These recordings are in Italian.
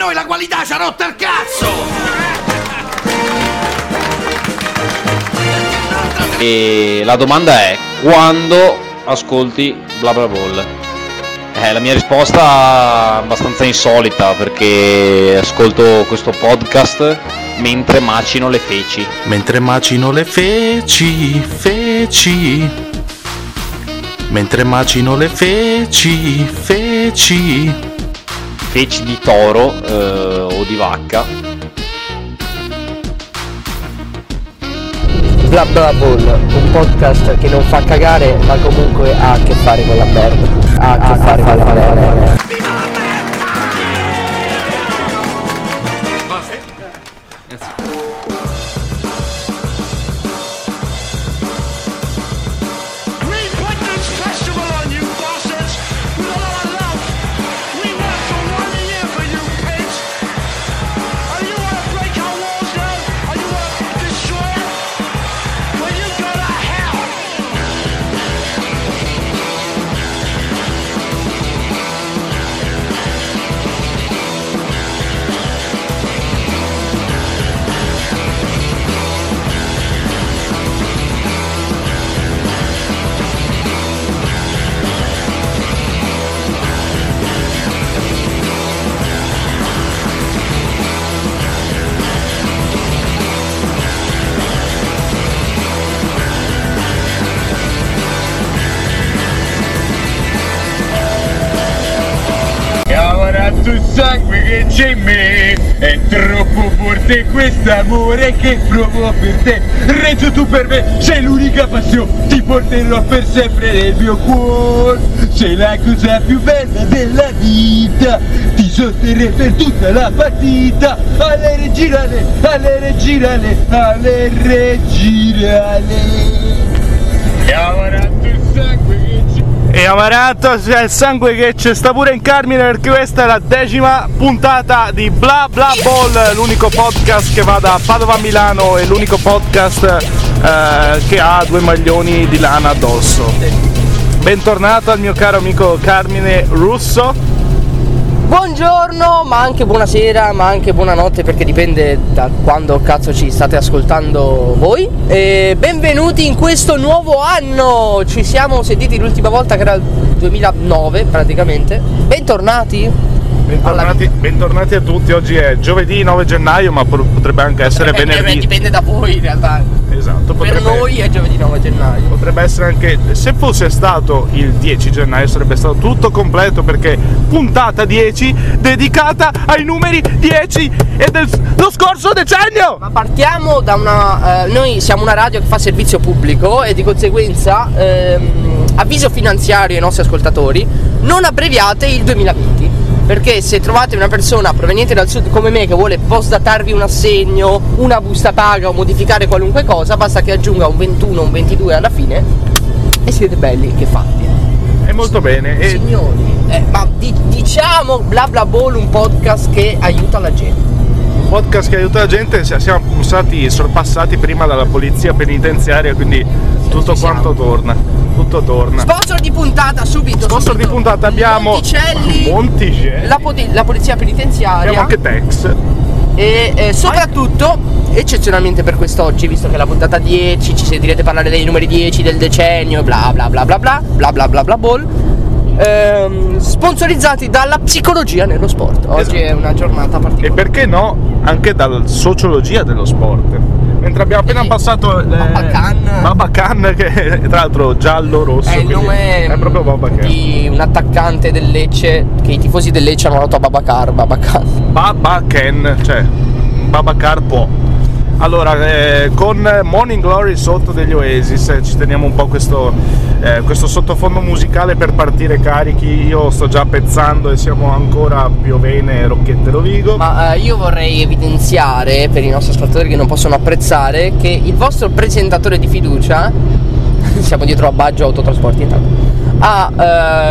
noi la qualità ci ha rotto il cazzo! E la domanda è quando ascolti bla bla ball? Eh, la mia risposta è abbastanza insolita perché ascolto questo podcast mentre macino le feci. Mentre macino le feci, feci. Mentre macino le feci, feci. Feci di toro eh, o di vacca. Bla Bla Ball, un podcast che non fa cagare ma comunque ha a che fare con la merda. Ha a che fare con la merda. C'è in me. È troppo forte quest'amore che provo per te. Renzo tu per me sei l'unica passione. Ti porterò per sempre nel mio cuore. Sei la cosa più bella della vita. Ti sosterrei per tutta la partita. Ale regirale, ale regirale, ale regirale E Amaranto c'è il sangue che c'è sta pure in Carmine perché questa è la decima puntata di Bla Bla Ball, l'unico podcast che va da Padova a Milano e l'unico podcast eh, che ha due maglioni di lana addosso. Bentornato al mio caro amico Carmine Russo. Buongiorno, ma anche buonasera, ma anche buonanotte perché dipende da quando cazzo ci state ascoltando voi. E benvenuti in questo nuovo anno! Ci siamo sentiti l'ultima volta che era il 2009 praticamente. Bentornati! Bentornati, bentornati a tutti, oggi è giovedì 9 gennaio ma potrebbe anche essere Eh, eh, venerdì. dipende da voi in realtà. Esatto, Per potrebbe, noi è giovedì 9 gennaio. potrebbe essere anche, se fosse stato il 10 gennaio sarebbe stato tutto completo perché puntata 10 dedicata ai numeri 10 e dello scorso decennio! Ma partiamo da una. eh, noi siamo una radio che fa servizio pubblico e di conseguenza ehm, avviso finanziario ai nostri ascoltatori: non abbreviate il 2020. Perché se trovate una persona proveniente dal sud come me che vuole postdatarvi un assegno, una busta paga o modificare qualunque cosa, basta che aggiunga un 21 o un 22 alla fine e siete belli che fatti. È molto bene e Signori, eh, ma di- diciamo bla bla ball un podcast che aiuta la gente. un podcast che aiuta la gente, si- siamo stati sorpassati prima dalla polizia penitenziaria quindi tutto quanto torna, tutto torna. Sponsor di puntata subito. Sponsor di subito. puntata abbiamo Monticelli, Monticelli. la, poti- la polizia penitenziaria Abbiamo anche Tex. e eh, soprattutto, eccezionalmente per quest'oggi, visto che è la puntata 10, ci sentirete parlare dei numeri 10 del decennio, bla bla bla bla bla bla bla bla bla ball. ehm, sponsorizzati dalla psicologia nello sport. Oggi Esatto. è una giornata E particolare. perché no anche dalla sociologia dello sport. Mentre abbiamo appena passato il Babacan. Babacan, che è tra l'altro giallo rosso. È il nome è proprio Babacan. di un attaccante del Lecce che i tifosi del Lecce hanno dato a Babacar, Babacan. Babacan, cioè Babacar può. Allora, eh, con Morning Glory sotto degli Oasis eh, ci teniamo un po' questo, eh, questo sottofondo musicale per partire carichi. Io sto già pezzando e siamo ancora Piovene e Rocchette Rovigo. Ma eh, io vorrei evidenziare per i nostri ascoltatori che non possono apprezzare che il vostro presentatore di fiducia, siamo dietro a Baggio Autotrasporti intanto, ha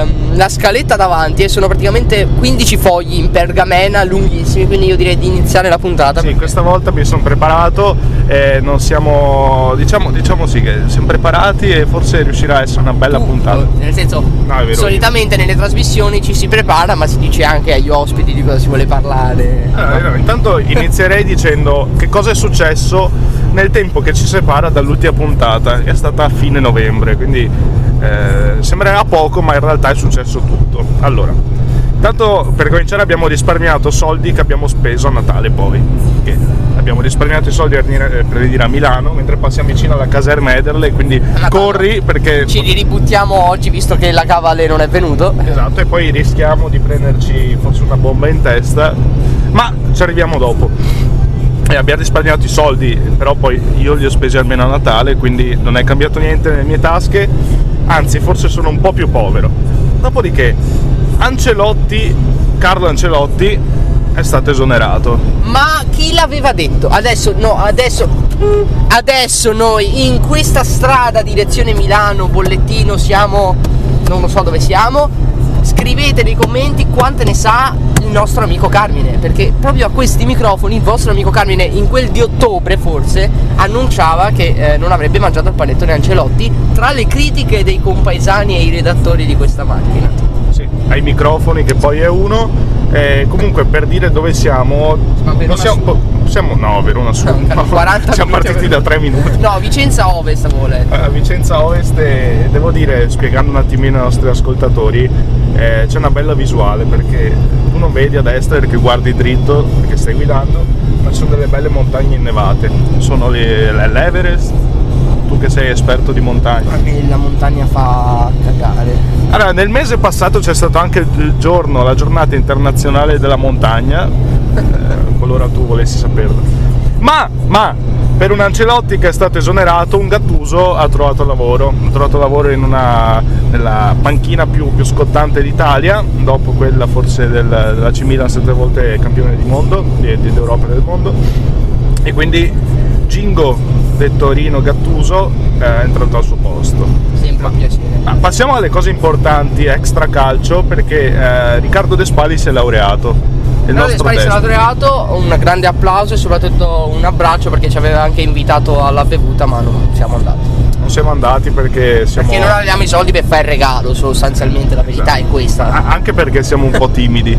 ehm, la scaletta davanti e sono praticamente 15 fogli in pergamena lunghissimi, quindi io direi di iniziare la puntata. Sì, questa volta mi sono preparato e non siamo. Diciamo, diciamo sì che siamo preparati e forse riuscirà a essere una bella Tu, puntata. Nel senso, No, vero. solitamente nelle trasmissioni ci si prepara, ma si dice anche agli ospiti di cosa si vuole parlare. Allora, no, intanto inizierei dicendo che cosa è successo nel tempo che ci separa dall'ultima puntata, che è stata a fine novembre, quindi eh, sembrerà poco, ma in realtà è successo tutto. Allora, intanto per cominciare abbiamo risparmiato soldi che abbiamo speso a Natale poi, che abbiamo risparmiato i soldi per venire, per venire a Milano, mentre passiamo vicino alla caserma Ederle, quindi Natale. corri perché... Ci ributtiamo oggi visto che la cavale non è venuto. Esatto, e poi rischiamo di prenderci forse una bomba in testa, ma ci arriviamo dopo. E abbiamo risparmiato i soldi, però poi io li ho spesi almeno a Natale, quindi non è cambiato niente nelle mie tasche, anzi forse sono un po' più povero. Dopodiché Ancelotti, Carlo Ancelotti, è stato esonerato. Ma chi l'aveva detto? Adesso, no, adesso. Adesso noi in questa strada direzione Milano, bollettino, siamo. Non lo so dove siamo. Scrivete nei commenti quante ne sa nostro amico Carmine. Perché proprio a questi microfoni il vostro amico Carmine, in quel di ottobre forse, annunciava che eh, non avrebbe mangiato il panettone Ancelotti. Tra le critiche dei compaesani e i redattori di questa macchina. Sì, ai microfoni che poi è uno. Eh, comunque per dire dove siamo, non siamo, siamo no, Verona Sud. No, 40 siamo partiti da Verona. tre minuti. No, Vicenza Ovest avevo letto. A Vicenza Ovest e devo dire, spiegando un attimino ai nostri ascoltatori, eh, c'è una bella visuale perché tu non vedi a destra perché guardi dritto perché stai guidando, ma ci sono delle belle montagne innevate. Sono le- l'Everest, tu che sei esperto di montagna. Ma che la montagna fa cagare. Allora, nel mese passato c'è stato anche il giorno, la giornata internazionale della montagna, eh, qualora tu volessi saperlo. Ma, ma, per un Ancelotti che è stato esonerato, un Gattuso ha trovato lavoro. Ha trovato lavoro in una, nella panchina più, più scottante d'Italia, dopo quella forse del, della C Milan, sette volte campione di mondo, di, di- d'Europa e del mondo. E quindi Gingo, detto Rino Gattuso, è entrato al suo posto. Sempre un piacere. Ma passiamo alle cose importanti, extra calcio, perché eh, Riccardo De Spali si è laureato. Il Allora, nostro Spari si è destro. laureato, un grande applauso e soprattutto un abbraccio perché ci aveva anche invitato alla bevuta ma non siamo andati. Non siamo andati perché siamo. Perché non avevamo i soldi per fare il regalo, sostanzialmente la verità è questa. A- Anche perché siamo un po' timidi.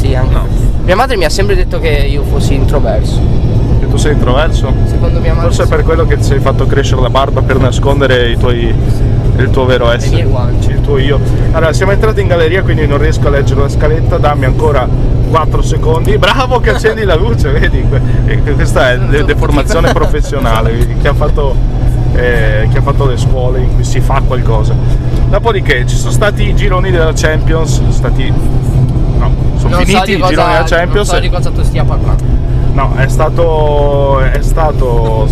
Sì, anche. No. Mia madre mi ha sempre detto che io fossi introverso. Che tu sei introverso? Secondo mia madre. Forse è per quello che ti sei fatto crescere la barba per nascondere i tuoi, il tuo vero essere. Il tuo io. Allora, siamo entrati in galleria, quindi non riesco a leggere la scaletta. Dammi ancora 4 secondi. Bravo che accendi la luce, vedi? Que- Questa è de- deformazione professionale. vedi? Chi ha, fatto, eh, chi ha fatto le scuole in cui si fa qualcosa. Dopodiché ci sono stati i gironi della Champions, sono stati. No, sono Non so finiti di i gironi cosa, della non Champions. so di cosa tu stia parlando. No, è stato. È stato.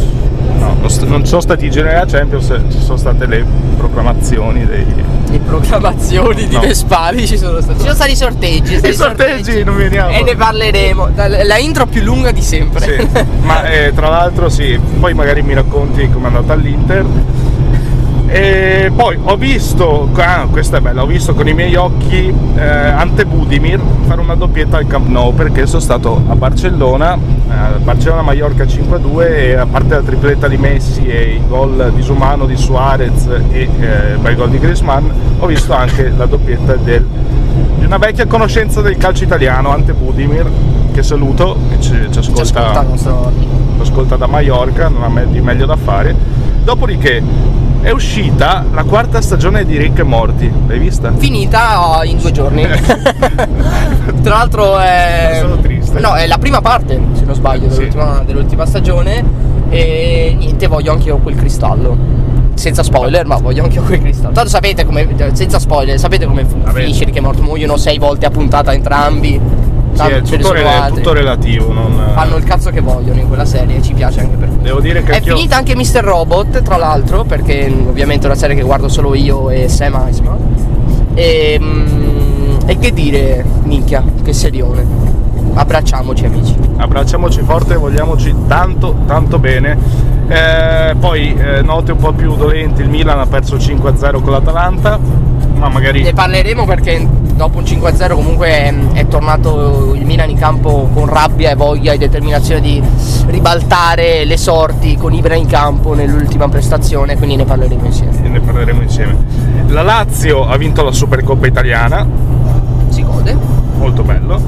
No, non, sono stati i gironi della Champions, ci sono state le proclamazioni dei. Le proclamazioni di No. Vespali ci sono stati. Ci sono stati i sorteggi. I sorteggi, non veniamo. E ne parleremo. La intro più lunga di sempre. Sì, ma eh, tra l'altro sì, poi magari mi racconti com'è andata all'Inter. E poi ho visto, ah, questa è bella, ho visto con i miei occhi eh, Ante Budimir fare una doppietta al Camp Nou perché sono stato a Barcellona, eh, Barcellona-Mallorca 5-2 e a parte la tripletta di Messi e il gol disumano di Suarez e eh, il bel gol di Griezmann, ho visto anche la doppietta del- di una vecchia conoscenza del calcio italiano, Ante Budimir, che saluto, che ci, ci Ci ascolta ascolta nostro amico. lo ascolta da Mallorca, non ha me- di meglio da fare. Dopodiché è uscita la quarta stagione di Rick e Morty, l'hai vista? Finita in due giorni. Tra l'altro è. Sono triste. No, è la prima parte, se non sbaglio, Sì. dell'ultima, dell'ultima stagione. E niente, voglio anche io quel cristallo. Senza spoiler, ma voglio anche io quel cristallo. Tanto sapete come. Senza spoiler, sapete come Vabbè. finisce Rick e Morty? Muoiono sei volte a puntata entrambi. Sì, Tanto è ne tutto, sono re- altri. tutto relativo. non- Fanno il cazzo che vogliono in quella serie e ci piace anche per questo. Devo dire che È anch'io- finita anche Mr. Robot, tra l'altro, perché mm, ovviamente è una serie che guardo solo io e Sam Eisman. E, mm, e che dire, minchia, che serione. Abbracciamoci amici. abbracciamoci forte, vogliamoci tanto tanto bene Eh, poi eh, note un po' più dolenti, il Milan ha perso 5-0 con l'Atalanta, ma magari Ne parleremo perché dopo un 5-0 comunque è, è tornato il Milan in campo con rabbia e voglia e determinazione di ribaltare le sorti con Ibra in campo nell'ultima prestazione, quindi ne parleremo insieme. ne parleremo insieme. La Lazio ha vinto la Supercoppa italiana, Si gode. molto bello.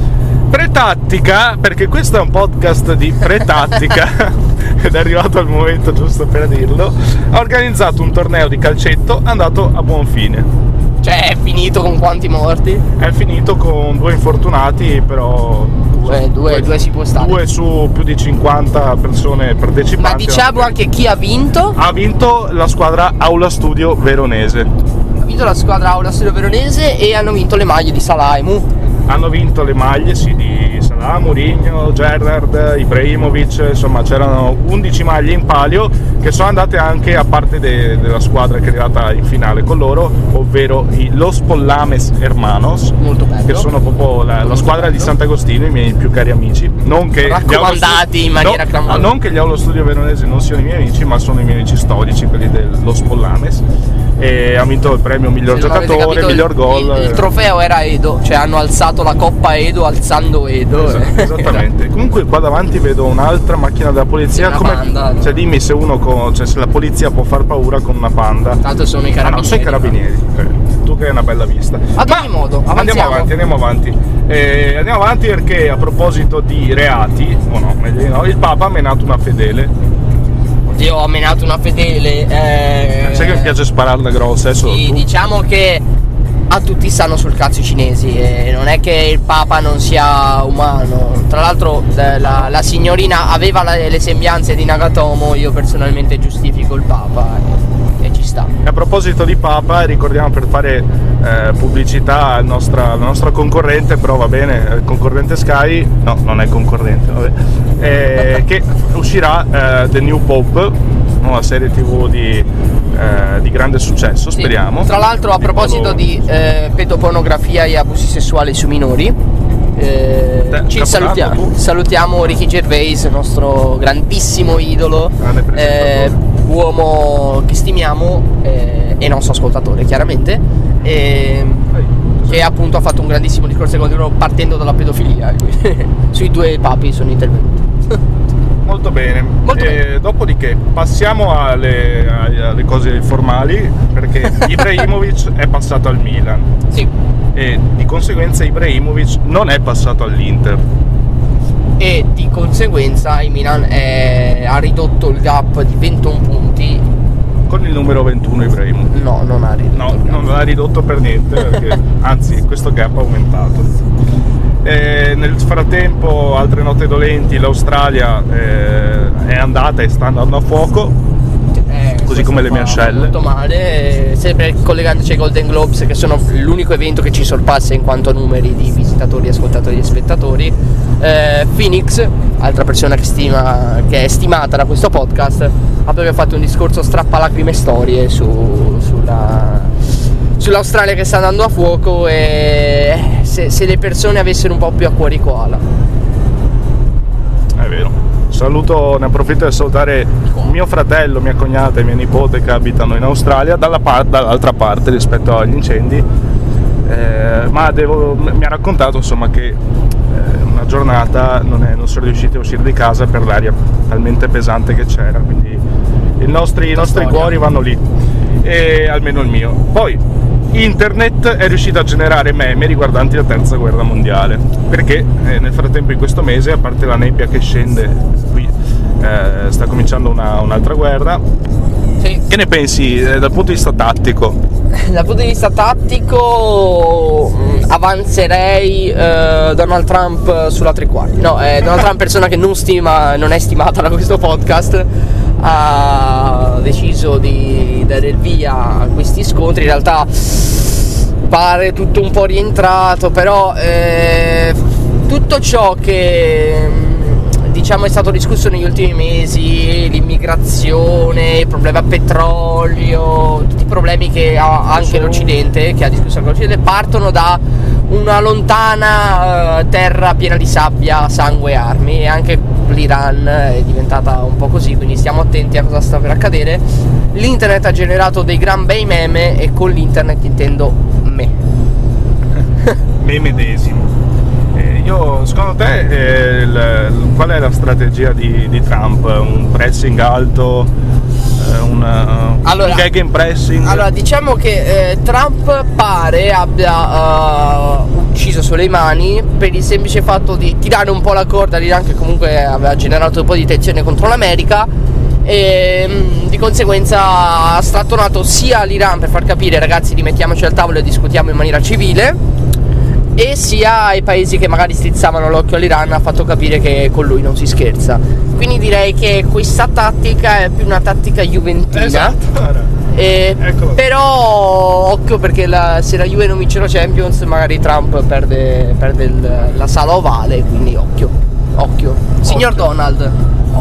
Pretattica, perché questo è un podcast di pretattica, ed è arrivato il momento giusto per dirlo, ha organizzato un torneo di calcetto andato a buon fine. Cioè è finito con quanti morti? È finito con due infortunati, però Cioè, due- due si può stare. Due su più di 50 persone partecipanti. Ma diciamo anche chi ha vinto? Ha vinto la squadra Aula Studio Veronese. Ha vinto la squadra Aula Studio Veronese e hanno vinto le maglie di Salaimu. Hanno vinto le maglie sì, di Salah, Mourinho, Gerrard, Ibrahimovic, insomma c'erano 11 maglie in palio che sono andate anche a parte de- della squadra che è arrivata in finale con loro, ovvero i Los Pollames Hermanos, bello. che sono proprio la, la squadra di Sant'Agostino, i miei più cari amici. Non che Raccomandati Stu- in maniera no, clamorosa. Non che gli Aulo Studio Veronese non siano i miei amici, ma sono i miei amici storici, quelli del Los Pollames. E ha vinto il premio miglior giocatore, miglior il- gol. Il, il trofeo era Edo, cioè hanno alzato la coppa Edo alzando Edo. Esatto, esattamente. Comunque qua davanti vedo un'altra macchina della polizia. Come, panda. Cioè dimmi se uno con, cioè, se la polizia può far paura con una panda. Tanto sono i Ah, carabinieri. no, sei carabinieri. ok. Tu che hai una bella vista. Ad ogni modo, andiamo avanziamo. avanti, andiamo avanti. Eh, andiamo avanti perché a proposito di reati, o no, meglio no, il Papa ha menato una fedele. Oddio, ho menato una fedele. eh, Sai che mi piace spararla grossa, adesso Sì, diciamo che a tutti stanno sul cazzo i cinesi e non è che il Papa non sia umano. Tra l'altro eh, la, la signorina aveva la- le sembianze di Nagatomo, io personalmente giustifico il Papa e, ci sta. A proposito di Papa, ricordiamo per fare eh, pubblicità al nostra, alla nostra concorrente, però va bene, il concorrente Sky, no, non è concorrente, vabbè, eh, che uscirà eh, The New Pope, nuova serie tv di, eh, di grande successo, Sì. speriamo. Tra l'altro a Di proposito Paolo- di eh, pedopornografia e abusi sessuali su minori, eh, ci salutiamo, salutiamo Ricky Gervais, nostro grandissimo idolo, presentatore. eh, uomo che stimiamo eh, e nostro ascoltatore chiaramente, e, che appunto ha fatto un grandissimo discorso contro partendo dalla pedofilia, lui. sui due papi sono intervenuti. Molto bene. Molto bene. Dopodiché passiamo alle, alle- cose formali, perché Ibrahimovic è passato al Milan Sì. e di conseguenza Ibrahimovic non è passato all'Inter. E di conseguenza il Milan è- ha ridotto il gap di 21 punti Con il numero 21 Ibrahimovic. No, non ha ridotto. No, non l'ha ridotto per niente, perché, anzi questo gap ha aumentato. E nel frattempo, altre note dolenti, l'Australia eh, è andata e sta andando a fuoco, Eh, questo come le mie ascelle. Molto male, eh, sempre collegandoci ai Golden Globes che sono l'unico evento che ci sorpassa in quanto numeri di visitatori, ascoltatori e spettatori. Eh, Phoenix, altra persona che, stima, che è stimata da questo podcast, ha proprio fatto un discorso strappalacrime storie su- sulla, sull'Australia che sta andando a fuoco e se, se le persone avessero un po' più a cuore i koala. è vero. Saluto, ne approfitto per salutare mio fratello, mia cognata e mia nipote che abitano in Australia, dalla par- dall'altra parte rispetto agli incendi. Eh, ma devo- mi ha raccontato insomma che eh, una giornata non, è- non sono riusciti a uscire di casa per l'aria talmente pesante che c'era, quindi i nostri, i nostri cuori vanno lì, e almeno il mio. Poi internet è riuscito a generare meme riguardanti la terza guerra mondiale, perché eh, nel frattempo in questo mese, a parte la nebbia che scende qui, eh, sta cominciando una- un'altra guerra. Sì. Che ne pensi eh, dal punto di vista tattico? Dal punto di vista tattico mh, avanzerei eh, Donald Trump sulla tre quarti. No, eh, Donald Trump persona che non stima, non è stimata da questo podcast, ha deciso di dare il via a questi scontri. In realtà pare tutto un po' rientrato, però eh, tutto ciò che diciamo è stato discusso negli ultimi mesi, l'immigrazione, il problema petrolio, tutti i problemi che ha anche l'Occidente, che ha discusso anche l'Occidente, partono da una lontana eh, terra piena di sabbia, sangue e armi e anche l'Iran è diventata un po' così, quindi stiamo attenti a cosa sta per accadere. L'internet ha generato dei gran bei meme e con l'internet intendo me. me medesimo. Eh, io, secondo te, eh, il- qual è la strategia di, di Trump? Un pressing alto? eh, una, Allora- un gag pressing? Allora, diciamo che eh, Trump pare abbia eh, ucciso Soleimani per il semplice fatto di tirare un po' la corda all'Iran che comunque aveva generato un po' di tensione contro l'America e mm, di conseguenza ha strattonato sia l'Iran per far capire ragazzi rimettiamoci al tavolo e discutiamo in maniera civile e sia ai paesi che magari strizzavano l'occhio all'Iran ha fatto capire che con lui non si scherza. Quindi direi che questa tattica è più una tattica juventina. Esatto. Eh, però occhio perché la- se la Juve non vince la Champions magari Trump perde, perde il- la sala ovale, quindi occhio, occhio. Signor Occhio. Donald,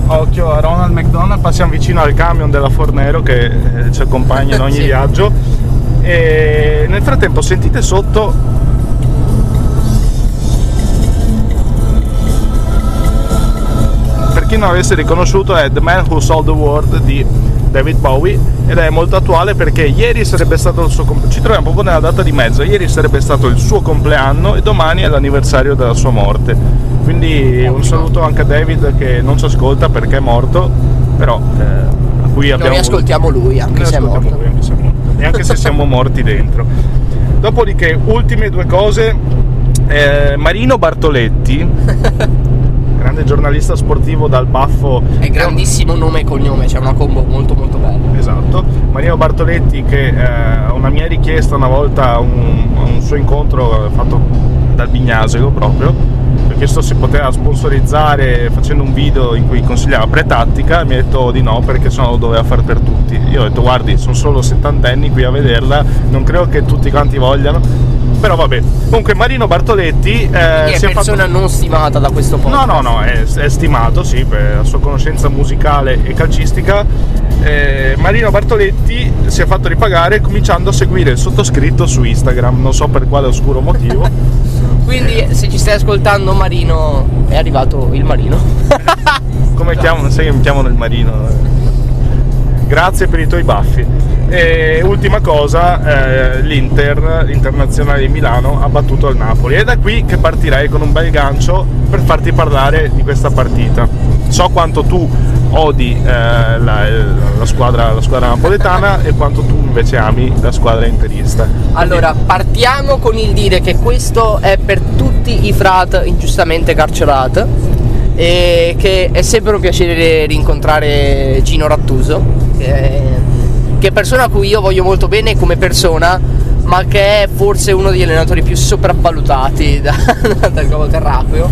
Occhio a Ronald McDonald, passiamo vicino al camion della Fornero che eh, ci accompagna in ogni Sì. viaggio. E nel frattempo sentite sotto chi non avesse riconosciuto è The Man Who Sold the World di David Bowie ed è molto attuale perché ieri sarebbe stato il suo compleanno, ci troviamo proprio nella data di mezzo, ieri sarebbe stato il suo compleanno e domani è l'anniversario della sua morte. Quindi un saluto anche a David che non ci ascolta perché è morto, però eh, a cui abbiamo noi ascoltiamo lui anche se è morto. lui, anche se è morto. E anche se siamo morti dentro. Dopodiché, ultime due cose. eh, Marino Bartoletti, grande giornalista sportivo dal baffo. È grandissimo nome e cognome, c'è una combo molto molto bella. Esatto, Marino Bartoletti che eh, una mia richiesta una volta un, un suo incontro eh, fatto dal Bignasego proprio, ha chiesto se poteva sponsorizzare facendo un video in cui consigliava pre-tattica mi ha detto di no perché sennò lo doveva fare per tutti. Io ho detto guardi, sono solo settantenni qui a vederla, non credo che tutti quanti vogliano. Però vabbè, comunque Marino Bartoletti eh, è si è fatto... persona non stimata da questo No, podcast. no, no, è, è stimato, sì, per la sua conoscenza musicale e calcistica. Eh, Marino Bartoletti si è fatto ripagare cominciando a seguire il sottoscritto su Instagram, non so per quale oscuro motivo. Quindi se ci stai ascoltando Marino, è arrivato il Marino. Come chiamano? Sai che mi chiamano il Marino. Grazie per i tuoi baffi. E ultima cosa, eh, l'Inter, l'Internazionale di Milano, ha battuto il Napoli. È da qui che partirei con un bel gancio per farti parlare di questa partita. So quanto tu odi eh, la, la squadra, la squadra napoletana e quanto tu invece ami la squadra interista. Allora, partiamo con il dire che questo è per tutti i frat ingiustamente carcerati e che è sempre un piacere rincontrare Gino Rattuso, che è, che è persona a cui io voglio molto bene come persona, ma che è forse uno degli allenatori più sopravvalutati da- dal globo terracqueo.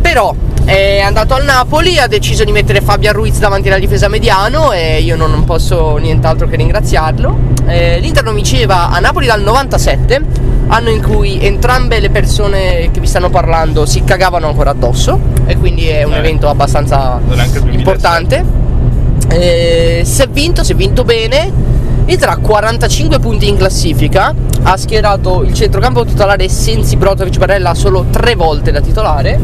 Però è andato al Napoli, ha deciso di mettere Fabian Ruiz davanti alla difesa mediano e io non posso nient'altro che ringraziarlo. Eh, L'Inter non vinceva a Napoli dal 97, anno in cui entrambe le persone che vi stanno parlando si cagavano ancora addosso e quindi è un Eh. evento abbastanza Non è anche il 2007. importante. Eh, si è vinto, si è vinto bene. L'Inter ha 45 punti in classifica, ha schierato il centrocampo titolare Sensi Brotovic Barella solo tre volte da titolare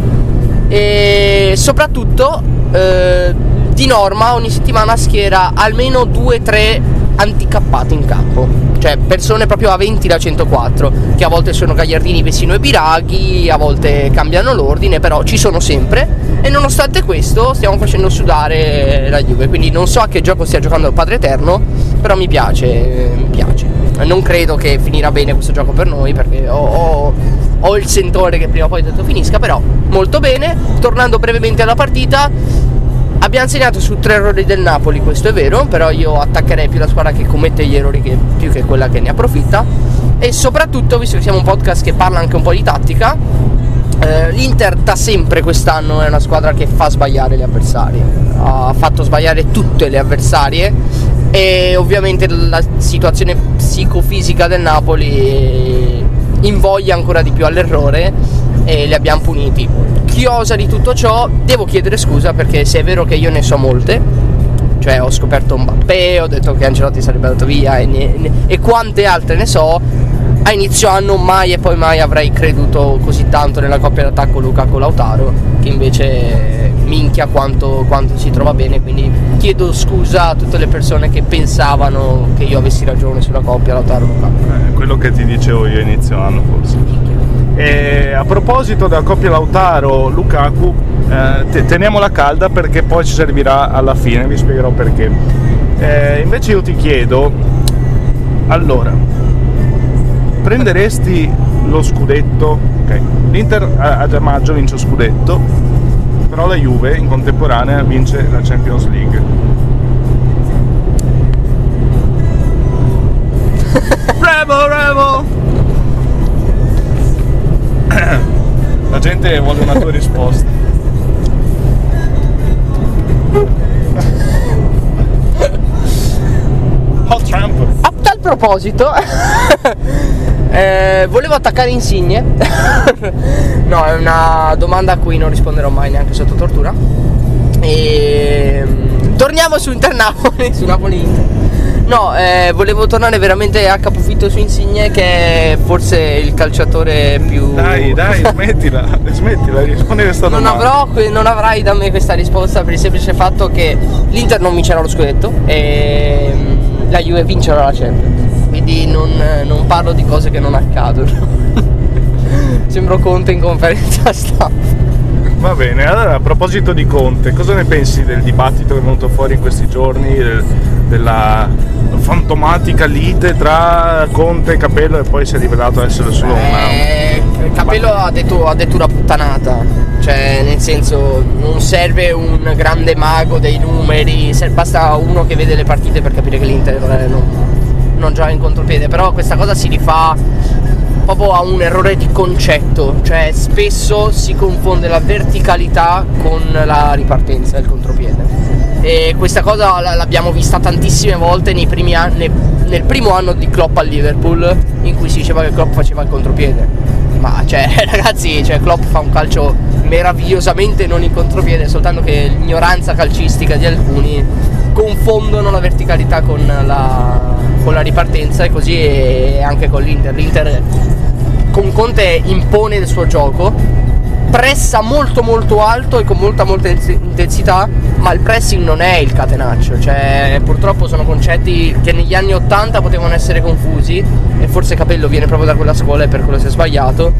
e soprattutto eh, di norma ogni settimana schiera almeno 2-3 anticappati in campo cioè persone proprio a 20 da 104 che a volte sono Gagliardini, Vessino e Biraghi a volte cambiano l'ordine però ci sono sempre. E nonostante questo stiamo facendo sudare la Juve. Quindi non so a che gioco stia giocando il Padre Eterno però mi piace mi piace. Non credo che finirà bene questo gioco per noi perché ho, ho- ho il sentore che prima o poi tutto finisca, però molto bene. Tornando brevemente alla partita, abbiamo segnato su tre errori del Napoli, questo è vero, però io attaccherei più la squadra che commette gli errori che, più che quella che ne approfitta. E soprattutto, visto che siamo un podcast che parla anche un po' di tattica, eh, l'Inter da sempre quest'anno è una squadra che fa sbagliare gli avversari. Ha fatto sbagliare tutte le avversarie e ovviamente la situazione psicofisica del Napoli invoglia ancora di più all'errore e li abbiamo puniti. Studiosa di tutto ciò, devo chiedere scusa perché se è vero che io ne so molte, cioè ho scoperto Mbappé, ho detto che Ancelotti sarebbe andato via e, ne- ne- e quante altre ne so, a inizio anno mai e poi mai avrei creduto così tanto nella coppia d'attacco Lukaku-Lautaro, che invece minchia quanto, quanto si trova bene, quindi chiedo scusa a tutte le persone che pensavano che io avessi ragione sulla coppia Lautaro-Lukaku. Eh, quello che ti dicevo io inizio anno forse. E a proposito della coppia Lautaro-Lukaku, eh, te- teniamola calda perché poi ci servirà alla fine, vi spiegherò perché. Eh, invece io ti chiedo, allora, prenderesti lo scudetto? Ok, l'Inter a, a maggio vince lo scudetto, però la Juve in contemporanea vince la Champions League. Bravo, bravo! La gente vuole una tua risposta. Hot Trump. A tal proposito, eh, volevo attaccare Insigne. no, è una domanda a cui non risponderò mai neanche sotto tortura. E torniamo su Inter Napoli, su Napoli Inter. No, eh, volevo tornare veramente a capofitto su Insigne che è forse il calciatore più Dai, dai, smettila, smettila di rispondere a questa non, domanda. avrò, non avrai da me questa risposta per il semplice fatto che l'Inter non vincerà lo scudetto e mm, la Juve vincerà la Champions. Quindi non, non parlo di cose che non accadono. Sembro Conte in conferenza stampa. Va bene, allora a proposito di Conte, cosa ne pensi del dibattito che è venuto fuori in questi giorni, del- della fantomatica lite tra Conte e Capello e poi si è rivelato essere solo una... Eh, Capello ha detto, ha detto una puttanata, cioè nel senso non serve un grande mago dei numeri, basta uno che vede le partite per capire che l'Inter eh, non, non gioca in contropiede, però questa cosa si rifà proprio a un errore di concetto, cioè spesso si confonde la verticalità con la ripartenza del contropiede. E questa cosa l'abbiamo vista tantissime volte anni, nel primo anno di Klopp al Liverpool, in cui si diceva che Klopp faceva il contropiede. Ma cioè, ragazzi, cioè, Klopp fa un calcio meravigliosamente non in contropiede, soltanto che l'ignoranza calcistica di alcuni confondono la verticalità con la, con la ripartenza e così anche con l'Inter. L'Inter con Conte impone il suo gioco, pressa molto molto alto e con molta molta intensità, ma il pressing non è il catenaccio, cioè purtroppo sono concetti che negli anni 80 potevano essere confusi e forse Capello viene proprio da quella scuola e per quello si è sbagliato.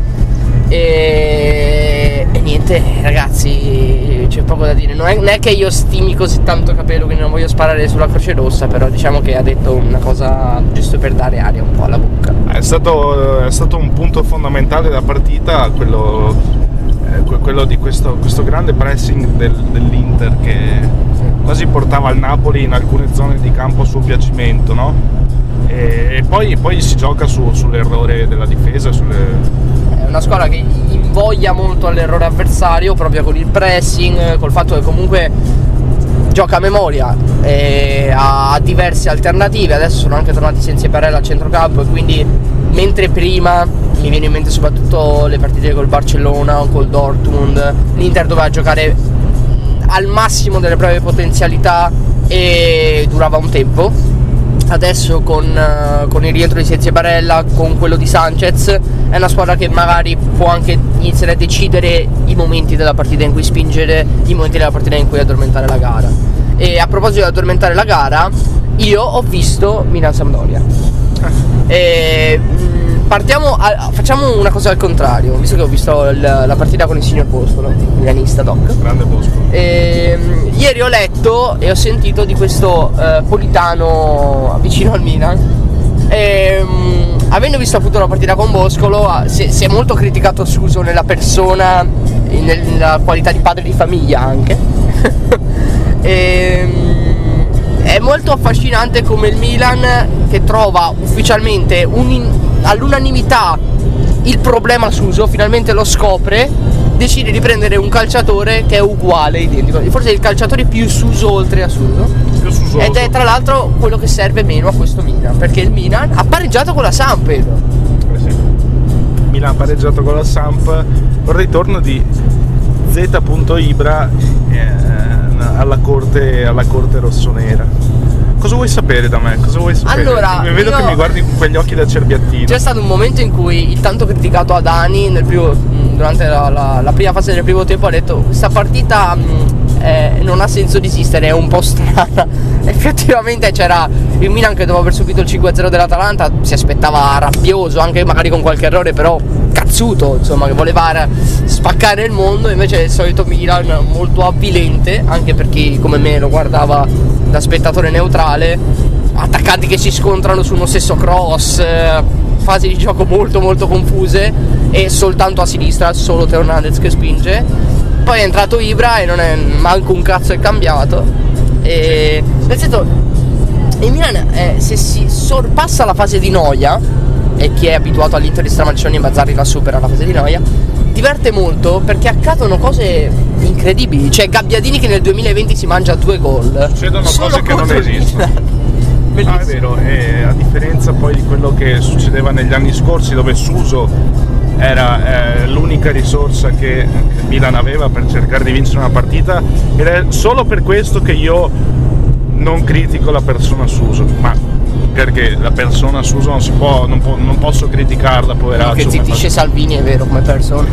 E, e niente ragazzi c'è poco da dire non è, non è che io stimi così tanto Capello quindi non voglio sparare sulla croce rossa però diciamo che ha detto una cosa giusto per dare aria un po' alla bocca È stato, è stato un punto fondamentale della partita quello, que- quello di questo, questo grande pressing del- dell'Inter che quasi portava il Napoli in alcune zone di campo a suo piacimento, no? E, e poi, poi si gioca su- sull'errore della difesa, sulle, È una squadra che invoglia molto all'errore avversario proprio con il pressing, col fatto che comunque gioca a memoria e ha diverse alternative. Adesso sono anche tornati senza Barella al centrocampo e quindi mentre prima mi viene in mente soprattutto le partite col Barcellona o col Dortmund, l'Inter doveva giocare al massimo delle proprie potenzialità e durava un tempo. Adesso con, eh, con il rientro di Sensi e Barella, con quello di Sanchez, è una squadra che magari può anche iniziare a decidere i momenti della partita in cui spingere, i momenti della partita in cui addormentare la gara. E a proposito di addormentare la gara, io ho visto Milan Sampdoria. E, mm, partiamo a- facciamo una cosa al contrario, visto che ho visto il- la partita con il signor Boscolo, milanista doc. grande bosco. Ehm, ieri ho letto e ho sentito di questo eh, Politano vicino al Milan. Ehm, avendo visto appunto la partita con Boscolo, si, si è molto criticato Suso nella persona, e nel- nella qualità di padre di famiglia anche. Ehm, è molto affascinante come il Milan, che trova ufficialmente un- all'unanimità il problema Suso, finalmente lo scopre, decide di prendere un calciatore che è uguale, identico, forse è il calciatore più Suso oltre a Suso. Ed è tra l'altro quello che serve meno a questo Milan, perché il Milan ha pareggiato con la Samp. Eh sì. Milan ha pareggiato con la Samp, un ritorno di z.ibra eh, alla, corte, alla corte rossonera. Cosa vuoi sapere da me? Cosa vuoi sapere? Allora, vedo io- che mi guardi con quegli occhi da cerbiattino. C'è stato un momento in cui il tanto criticato Adani nel primo- durante la, la- la prima fase del primo tempo ha detto questa partita mh, eh, non ha senso di esistere, è un po' strana. Effettivamente c'era il Milan che dopo aver subito il 5-0 dell'Atalanta si aspettava rabbioso, anche magari con qualche errore, però cazzuto, insomma, che voleva spaccare il mondo, invece il solito Milan molto avvilente, anche per chi come me lo guardava da spettatore neutrale, attaccanti che si scontrano su uno stesso cross, fasi di gioco molto molto confuse e soltanto a sinistra solo Teo Hernandez che spinge. Poi è entrato Ibra e non è manco un cazzo è cambiato. E nel senso il Milan eh, se si sorpassa la fase di noia e chi è abituato all'Inter di Stramaccioni e Mazzarri la supera la fase di noia diverte molto perché accadono cose incredibili. Cioè Gabbiadini che nel 2020 si mangia due gol. Succedono cose che non esistono. Ah, è vero, e a differenza poi di quello che succedeva negli anni scorsi dove Suso era eh, l'unica risorsa che che il Milan aveva per cercare di vincere una partita ed è solo per questo che io non critico la persona Suso, ma perché la persona Suso non può, non, può- non posso criticarla, poveraccio. che come zittisce fa- Salvini è vero come persona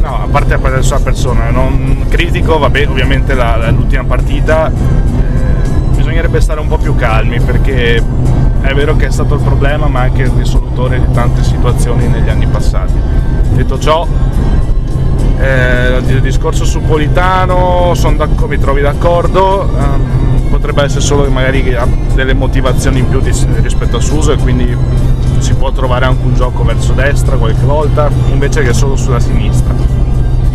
no, a parte la sua persona, non critico, vabbè, ovviamente la- la- l'ultima partita eh, bisognerebbe stare un po' più calmi perché è vero che è stato il problema, ma anche il risolutore di tante situazioni negli anni passati. Detto ciò, eh, il discorso su Politano, mi trovi d'accordo, ehm, potrebbe essere solo che magari ha delle motivazioni in più di- rispetto a Suso e quindi si può trovare anche un gioco verso destra qualche volta invece che solo sulla sinistra.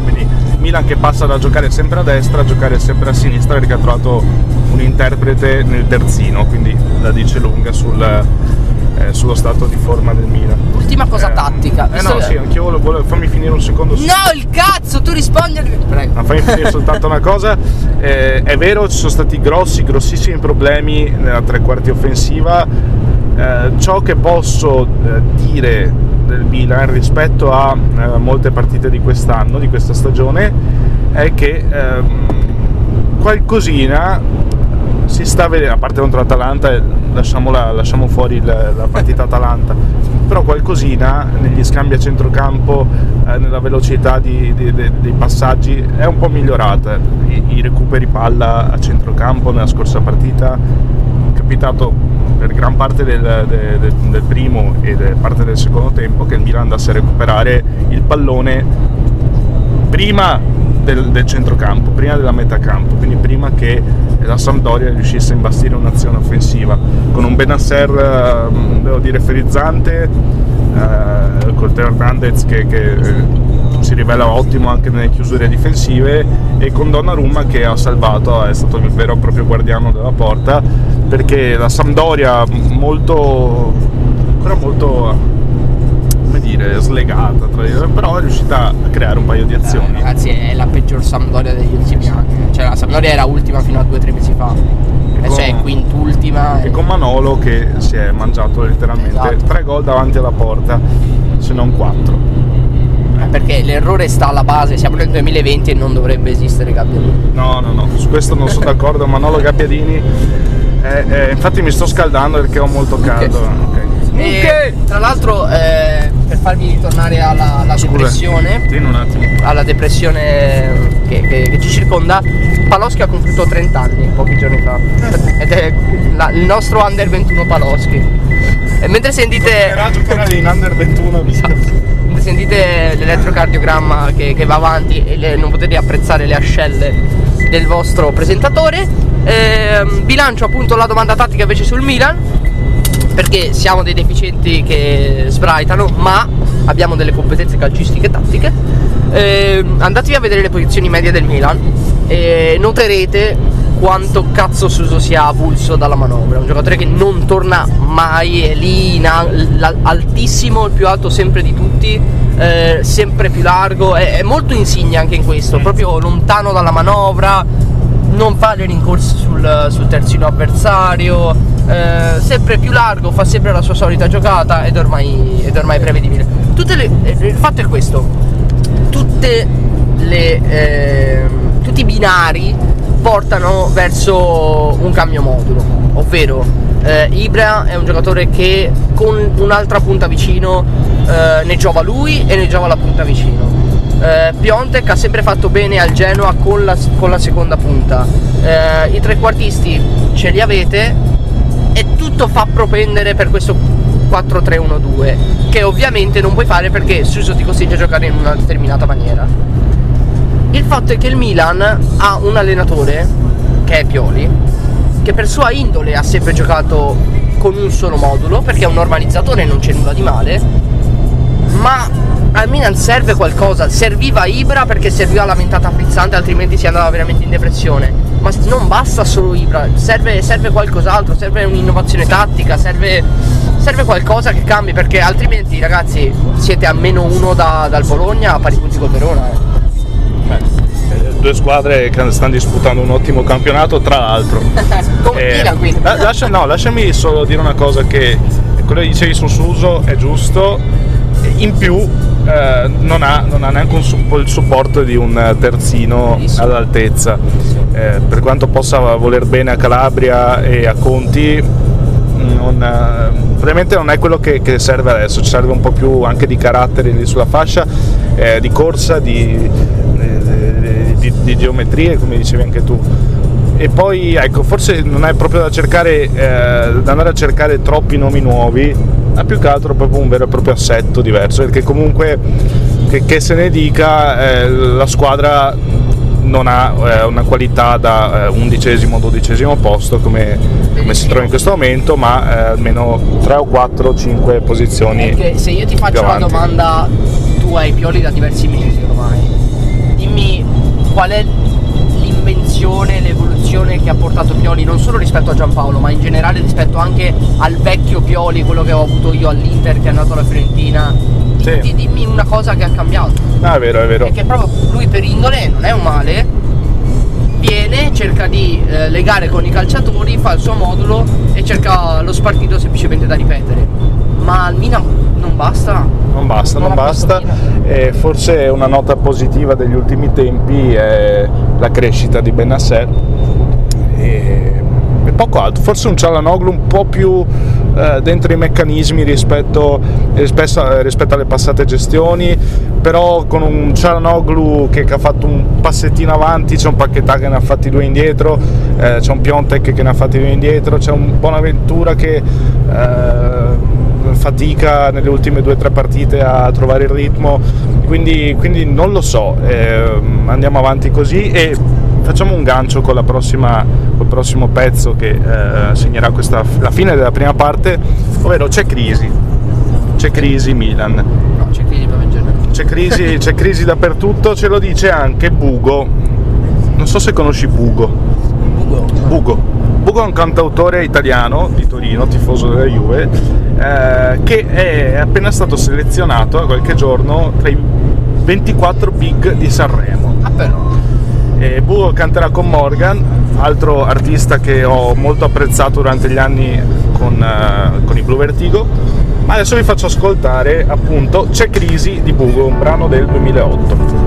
Quindi Milan che passa da giocare sempre a destra a giocare sempre a sinistra perché ha trovato un interprete nel terzino, quindi la dice lunga sul, eh, sullo stato di forma del Milan. ultima cosa Eh, tattica Eh no, sì, anch'io volevo, volevo- fammi finire un secondo. no il cazzo tu rispondi al- prego Ma fammi finire soltanto una cosa, eh, è vero ci sono stati grossi, grossissimi problemi nella tre quarti offensiva, Eh, ciò che posso eh, dire del Milan rispetto a eh, molte partite di quest'anno, di questa stagione, è che ehm, qualcosina si sta vedendo, a parte contro l'Atalanta, eh, lasciamo fuori il- la partita Atalanta, però qualcosina negli scambi a centrocampo, eh, nella velocità di- di- de- dei passaggi è un po' migliorata. I, i recuperi palla a centrocampo nella scorsa partita capitato per gran parte del, de- de- del primo e parte del secondo tempo che il Milan andasse a recuperare il pallone prima del, del centrocampo, prima della metà campo, quindi prima che la Sampdoria riuscisse a imbastire un'azione offensiva, con un Benasser, eh, devo dire, frizzante, eh, col Teo Hernandez che, che, eh, si rivela ottimo anche nelle chiusure difensive e con Donnarumma che ha salvato, è stato il vero e proprio guardiano della porta, perché la Sampdoria molto, ancora molto come dire, slegata, tra però è riuscita a creare un paio di azioni. Ragazzi, è la peggior Sampdoria degli ultimi anni. Cioè, la Sampdoria era ultima fino a due o tre mesi fa. E con- cioè, quintultima. E e- con Manolo che si è mangiato letteralmente Esatto. tre gol davanti alla porta, se non quattro. eh, Perché l'errore sta alla base. Siamo nel 2020 e non dovrebbe esistere Gabbiadini. No, no, no, su questo non sono d'accordo. Manolo Gabbiadini, eh, eh, infatti mi sto scaldando perché ho molto caldo. ok. E, tra l'altro, eh, per farvi ritornare alla, alla depressione. tieni un attimo. alla depressione che, che- che ci circonda, Paloschi ha compiuto 30 anni pochi giorni fa ed è la- il nostro under 21 Paloschi. E mentre sentite, in under 21 mentre sentite l'elettrocardiogramma che, che va avanti e le- non potete apprezzare le ascelle del vostro presentatore, ehm, bilancio appunto la domanda tattica invece sul Milan perché siamo dei deficienti che sbraitano, ma abbiamo delle competenze calcistiche e tattiche. Ehm, andatevi a vedere le posizioni medie del Milan e noterete quanto cazzo Suso sia avulso dalla manovra. Un giocatore che non torna mai, è lì in al- altissimo, il più alto sempre di tutti, eh, sempre più largo, è, è molto insigne anche in questo, proprio lontano dalla manovra, non fa le rincorse sul, sul terzino avversario, eh, sempre più largo, fa sempre la sua solita giocata ed ormai, ed ormai prevedibile. Le- eh, il fatto è questo, le ehm, tutti i binari portano verso un cambio modulo, ovvero eh, Ibra è un giocatore che con un'altra punta vicino eh, ne giova lui e ne giova la punta vicino. Eh, Piontek ha sempre fatto bene al Genoa con la, con la seconda punta. Eh, I trequartisti ce li avete e tutto fa propendere per questo 4-3-1-2 che ovviamente non puoi fare perché Suso ti costringe a giocare in una determinata maniera. Il fatto è che il Milan ha un allenatore, che è Pioli, che per sua indole ha sempre giocato con un solo modulo, perché è un normalizzatore e non c'è nulla di male, ma al Milan serve qualcosa, serviva Ibra perché serviva la mentata frizzante, altrimenti si andava veramente in depressione. Ma non basta solo Ibra, serve, serve qualcos'altro, serve un'innovazione tattica, serve, serve qualcosa che cambi, perché altrimenti ragazzi siete a meno uno da- dal Bologna a pari punti col Verona. eh. Eh, Due squadre che stanno disputando un ottimo campionato, tra l'altro. Come Eh, la- lascia- no, lasciami solo dire una cosa che quello che dicevi su Suso è giusto. In più eh, non, ha, non ha neanche un suppo- il supporto di un terzino all'altezza. Eh, per quanto possa voler bene a Calabria e a Conti, non, eh, probabilmente non è quello che, che serve adesso, ci serve un po' più anche di carattere lì sulla fascia, eh, di corsa, di, di- di- di geometrie, come dicevi anche tu. E poi ecco, forse non è proprio da cercare, eh, da andare a cercare troppi nomi nuovi, ma più che altro proprio un vero e proprio assetto diverso, perché comunque che, che se ne dica eh, la squadra non ha eh, una qualità da eh, undicesimo, dodicesimo posto come, come si trova in questo momento, ma eh, almeno 3 o 4 5 posizioni. Perché se io ti faccio una domanda, tu hai Pioli da diversi mesi ormai, dimmi qual è l'invenzione, l'evoluzione che ha portato Pioli non solo rispetto a Giampaolo, ma in generale rispetto anche al vecchio Pioli, quello che ho avuto io all'Inter, che è andato alla Fiorentina. Sì. Di- Dimmi una cosa che ha cambiato. No, è vero, è vero. Perché proprio lui per indole non è un male, viene, cerca di eh, legare con i calciatori, fa il suo modulo e cerca lo spartito semplicemente da ripetere. Ma al Milan non basta. Non basta, non questo basta. E forse una nota positiva degli ultimi tempi è la crescita di Benasser e, e poco altro. Forse un Cialanoglu un po' più eh, dentro i meccanismi rispetto, rispetto, rispetto alle passate gestioni, però con un Cialanoglu che, che ha fatto un passettino avanti, c'è un Paquetà che ne ha fatti due indietro, eh, c'è un Piontek che ne ha fatti due indietro, c'è un Bonaventura che eh, fatica nelle ultime due o tre partite a trovare il ritmo, quindi, quindi non lo so, eh, andiamo avanti così e facciamo un gancio con la prossima, col prossimo pezzo che eh, segnerà questa, la fine della prima parte, ovvero c'è crisi, c'è crisi Milan, No, c'è crisi proprio in genere. c'è crisi, c'è crisi dappertutto, ce lo dice anche Bugo, non so se conosci Bugo. Ugo. Bugo. Bugo è un cantautore italiano di Torino, tifoso della Juve, eh, che è appena stato selezionato a qualche giorno tra i 24 big di Sanremo. Ah però. E Bugo canterà con Morgan, altro artista che ho molto apprezzato durante gli anni con, eh, con i Blue Vertigo. Ma adesso vi faccio ascoltare appunto C'è crisi di Bugo, un brano del 2008.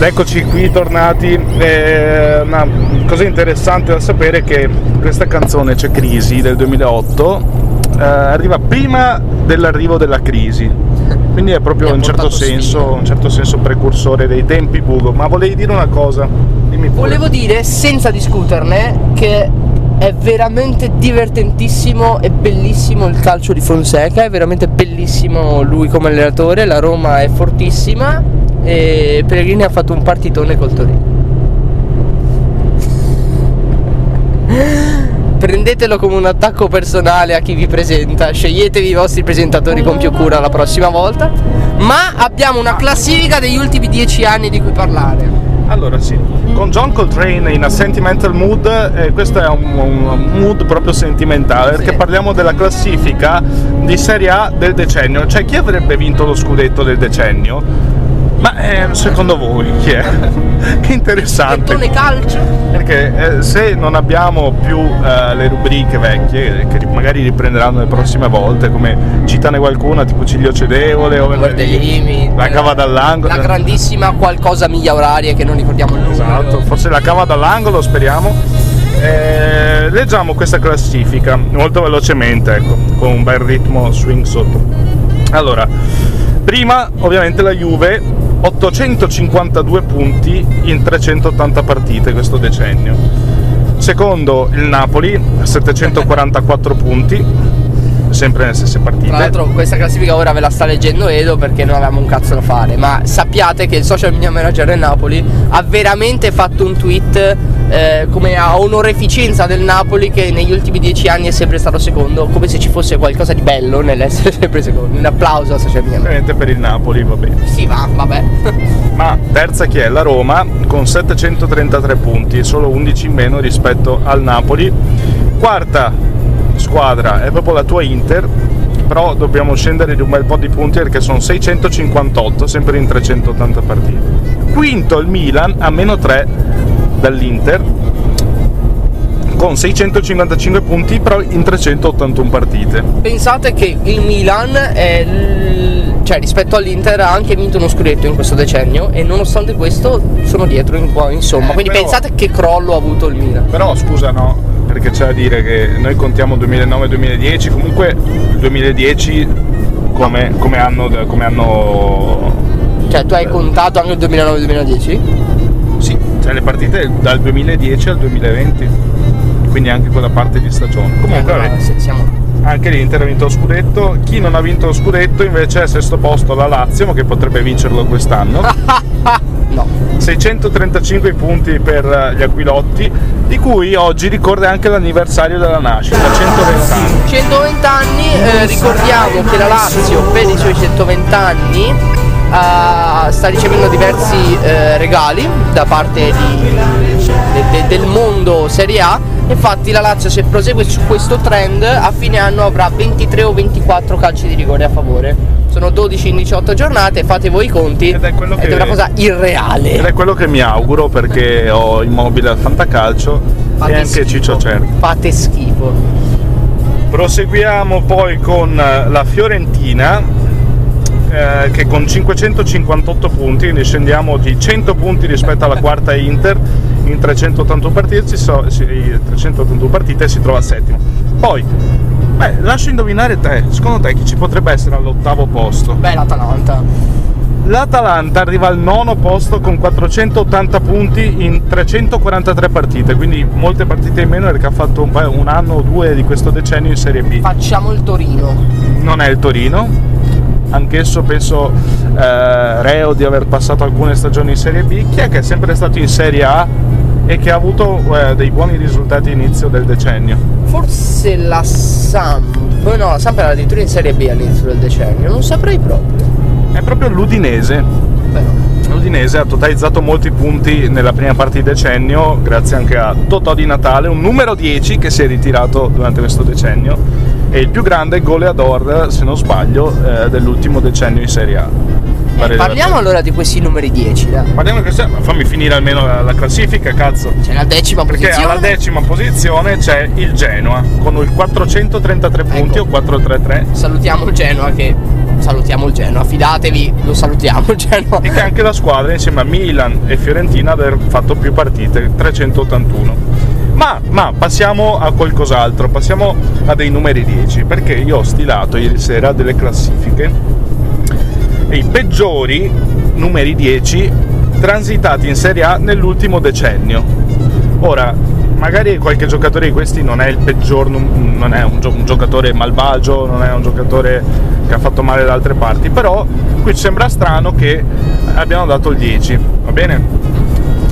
Ed eccoci qui tornati. Eh, una cosa interessante da sapere è che questa canzone C'è Crisi del 2008 eh, arriva prima dell'arrivo della crisi. Quindi è proprio in certo, senso, in certo senso precursore dei tempi Bugo. Ma volevi dire una cosa? Dimmi pure. Volevo dire, senza discuterne, che è veramente divertentissimo e bellissimo il calcio di Fonseca, è veramente bellissimo lui come allenatore, la Roma è fortissima e Pellegrini ha fatto un partitone col Torino. Prendetelo come un attacco personale a chi vi presenta, sceglietevi i vostri presentatori con più cura la prossima volta, ma abbiamo una classifica degli ultimi dieci anni di cui parlare. Allora sì, con John Coltrane in a sentimental mood, eh, questo è un, un mood proprio sentimentale, perché Sì. parliamo della classifica di Serie A del decennio, cioè chi avrebbe vinto lo scudetto del decennio? Ma eh, secondo voi chi è? che interessante. Pettone calcio. Perché eh, se non abbiamo più eh, le rubriche vecchie, che ri- magari riprenderanno le prossime volte, come citane qualcuna, tipo Ciglio Cedevole o Guardellimi, la cava dall'angolo. La grandissima qualcosa miglia orarie che non ricordiamo il numero. Esatto, forse la cava dall'angolo, speriamo. Eh, leggiamo questa classifica molto velocemente, ecco, con un bel ritmo swing sotto. Allora, prima ovviamente la Juve, 852 punti in 380 partite questo decennio. Secondo il Napoli, 744 punti, sempre nelle stesse partite. Tra l'altro questa classifica ora ve la sta leggendo Edo perché non avevamo un cazzo da fare, ma sappiate che il social media manager del Napoli ha veramente fatto un tweet eh, come a onoreficenza del Napoli che negli ultimi dieci anni è sempre stato secondo, come se ci fosse qualcosa di bello nell'essere sempre secondo. Un applauso media manager. Ovviamente per il Napoli, va bene. Sì, va, vabbè. Ma terza chi è? La Roma con 733 punti, solo 11 in meno rispetto al Napoli. Quarta squadra è proprio la tua Inter, però dobbiamo scendere di un bel po' di punti perché sono 658, sempre in 380 partite. Quinto il Milan a meno 3 dall'Inter con 655 punti però in 381 partite. Pensate che il Milan è l- cioè rispetto all'Inter ha anche vinto uno scudetto in questo decennio e nonostante questo sono dietro in qua, insomma. Eh, Quindi però- pensate che crollo ha avuto il Milan. Però scusa no, perché c'è da dire che noi contiamo 2009-2010, comunque il 2010 come, come anno, come anno Cioè tu hai contato anche il 2009-2010? Cioè le partite dal 2010 al 2020, quindi anche quella parte di stagione. Comunque, Allora, siamo anche l'Inter ha vinto lo scudetto. Chi non ha vinto lo scudetto invece è sesto posto la Lazio, ma che potrebbe vincerlo quest'anno. no. 635 punti per eh, gli Aquilotti, di cui oggi ricorda anche l'anniversario della nascita, 120 anni. 120 anni, eh, ricordiamo che la Lazio per i suoi 120 anni ah, sta ricevendo diversi eh, regali da parte di- de- de- del mondo Serie A. Infatti la Lazio se prosegue su questo trend a fine anno avrà 23 o 24 calci di rigore a favore. Sono 12 in 18 giornate, fate voi i conti. Ed è ed che- è una cosa irreale. Ed è quello che mi auguro perché ho immobile al fantacalcio Fate e anche schifo. Ciccio Certo. Fate schifo. Proseguiamo poi con la Fiorentina eh, che con 558 punti, quindi scendiamo di 100 punti rispetto alla quarta Inter in 381 partite, si so- si- 381 partite si trova settima. Poi, beh, lascio indovinare te, secondo te chi ci potrebbe essere all'ottavo posto? Beh, l'Atalanta. L'Atalanta arriva al nono posto con 480 punti in 343 partite, quindi molte partite in meno perché ha fatto un, paio- un anno o due di questo decennio in Serie B. Facciamo il Torino. Non è il Torino, anch'esso penso eh, reo di aver passato alcune stagioni in Serie B. Chi è che è sempre stato in Serie A e che ha avuto eh, dei buoni risultati all'inizio del decennio? Forse la Samp. No, la Samp era addirittura in Serie B all'inizio del decennio. Non saprei proprio. È proprio l'Udinese. Beh, no. L'Udinese ha totalizzato molti punti nella prima parte di decennio, grazie anche a Totò di Natale, un numero 10 che si è ritirato durante questo decennio e il più grande goleador, se non sbaglio, eh, dell'ultimo decennio in Serie A. Eh, Parliamo allora di questi numeri 10, dai. Parliamo di questa, ma fammi finire almeno la, la classifica, cazzo. C'è la decima Perché posizione. alla decima posizione c'è il Genoa con il 433 punti Ecco. o 433 Salutiamo il Genoa che. Salutiamo il Genoa, fidatevi, lo salutiamo il Genoa. e che anche la squadra insieme a Milan e Fiorentina aver fatto più partite, 381. Ma, ma passiamo a qualcos'altro, passiamo a dei numeri 10, perché io ho stilato ieri sera delle classifiche e i peggiori numeri 10 transitati in Serie A nell'ultimo decennio. Ora, magari qualche giocatore di questi non è il peggior, non è un, gio- un giocatore malvagio, non è un giocatore che ha fatto male da altre parti, però qui sembra strano che abbiano dato il 10, va bene?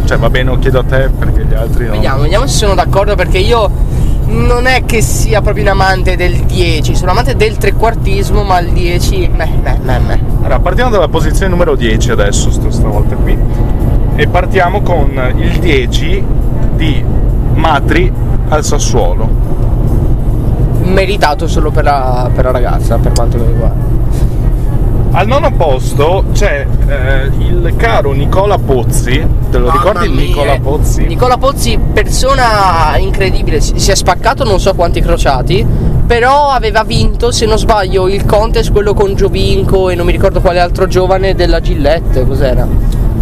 Cioè va bene, lo chiedo a te perché gli altri no. Vediamo, vediamo se sono d'accordo perché io non è che sia proprio un amante del 10, sono amante del trequartismo, ma il 10. Meh, meh, meh, meh. Allora, partiamo dalla posizione numero 10 adesso, sto- stavolta qui. E partiamo con il 10 di Matri al Sassuolo. Meritato solo per la, per la ragazza, per quanto mi riguarda. Al nono posto c'è eh, il caro Nicola Pozzi. Te lo Mamma ricordi mia. Nicola Pozzi? Nicola Pozzi, persona incredibile, si è spaccato non so quanti crociati, però aveva vinto, se non sbaglio, il contest, quello con Giovinco e non mi ricordo quale altro giovane della Gillette, cos'era?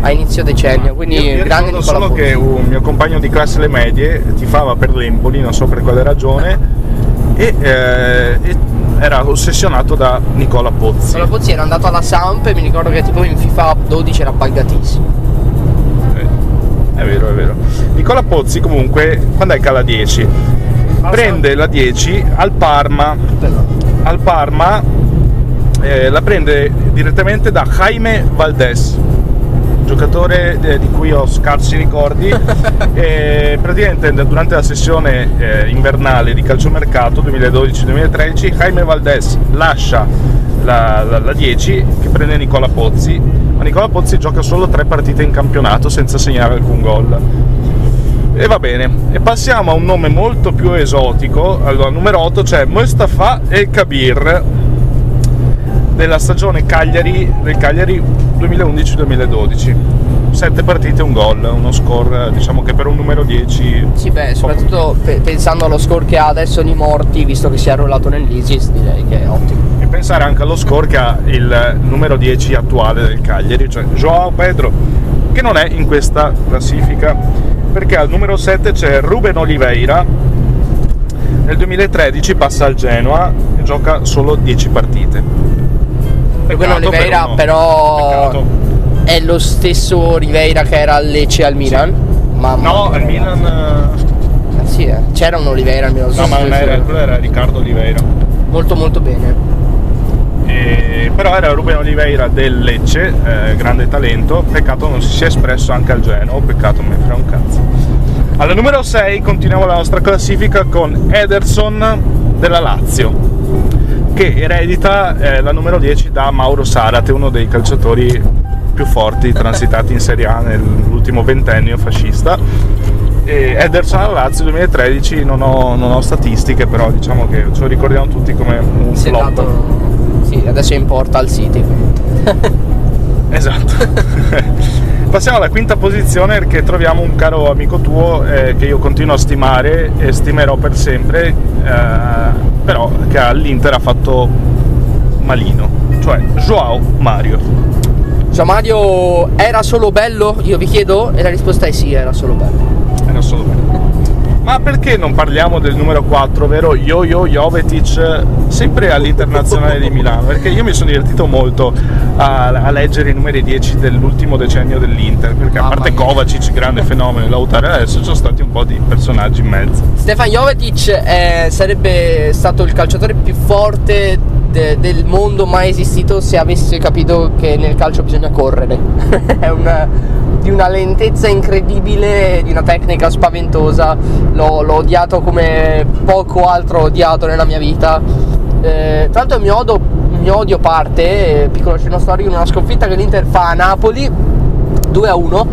A inizio decennio, quindi Io mi grande Nicola solo Pozzi. che un mio compagno di classe alle medie tifava per l'Empoli, non so per quale ragione, e, eh, e era ossessionato da Nicola Pozzi. Nicola Pozzi era andato alla Samp e mi ricordo che tipo in FIFA 12 era buggatissimo. Eh, È vero, è vero. Nicola Pozzi comunque, quando è che ha la 10? Prende la 10 al Parma. Al Parma eh, la prende direttamente da Jaime Valdés, giocatore eh, di cui ho scarsi ricordi. e praticamente durante la sessione eh, invernale di calciomercato 2012-2013 Jaime Valdés lascia la, la- la 10 che prende Nicola Pozzi, ma Nicola Pozzi gioca solo tre partite in campionato senza segnare alcun gol. E va bene, e passiamo a un nome molto più esotico. Allora, numero 8 c'è Mustafa El Kabir della stagione Cagliari del Cagliari 2011-2012. Sette partite, un gol, uno score diciamo che per un numero 10 Sì, beh, soprattutto pe- pensando allo score che ha adesso di morti, visto che si è arruolato nell'ISIS, direi che è ottimo. e pensare anche allo score che ha il numero 10 attuale del Cagliari, cioè Joao Pedro, che non è in questa classifica, perché al numero 7 c'è Ruben Oliveira, nel 2013 passa al Genoa e gioca solo 10 partite. Peccato Oliveira, per però, Peccato. è lo stesso Oliveira che era al Lecce al Milan. Mamma No, al Milan... eh, Eh, sì, eh. c'era un Oliveira al Milan. No, ma non era, quello era Riccardo Oliveira. Molto molto bene. E- però era Ruben Oliveira del Lecce, eh, grande talento, peccato non si sia espresso anche al Genoa, peccato me frega un cazzo. Alla numero 6 continuiamo la nostra classifica con Ederson della Lazio, che eredita eh, la numero 10 da Mauro Sarate, uno dei calciatori più forti transitati in Serie A nell'ultimo ventennio fascista. E Ederson alla Lazio 2013 non ho, non ho statistiche, però diciamo che ce lo ricordiamo tutti come un Si è flop. dato. Sì, adesso è in porta al City. Esatto. Passiamo alla quinta posizione perché troviamo un caro amico tuo eh, che io continuo a stimare e stimerò per sempre, eh, però che all'Inter ha fatto malino, cioè Joao Mario. Cioè Mario era solo bello? Io vi chiedo? E la risposta è sì, era solo bello. Ma perché non parliamo del numero 4, ovvero Jojo Jovetic, sempre all'Internazionale di Milano? Perché io mi sono divertito molto a, a leggere i numeri 10 dell'ultimo decennio dell'Inter, perché a parte mia. Kovacic, grande fenomeno, Lautaro, adesso ci sono stati un po' di personaggi in mezzo. Stefan Jovetic eh, sarebbe stato il calciatore più forte de- del mondo mai esistito se avesse capito che nel calcio bisogna correre. È una- di una lentezza incredibile, di una tecnica spaventosa. L'ho, l'ho odiato come poco altro odiato nella mia vita. Eh, tra l'altro il mio, odio, mio odio parte, eh, piccolo scena storico, in una sconfitta che l'Inter fa a Napoli 2 a 1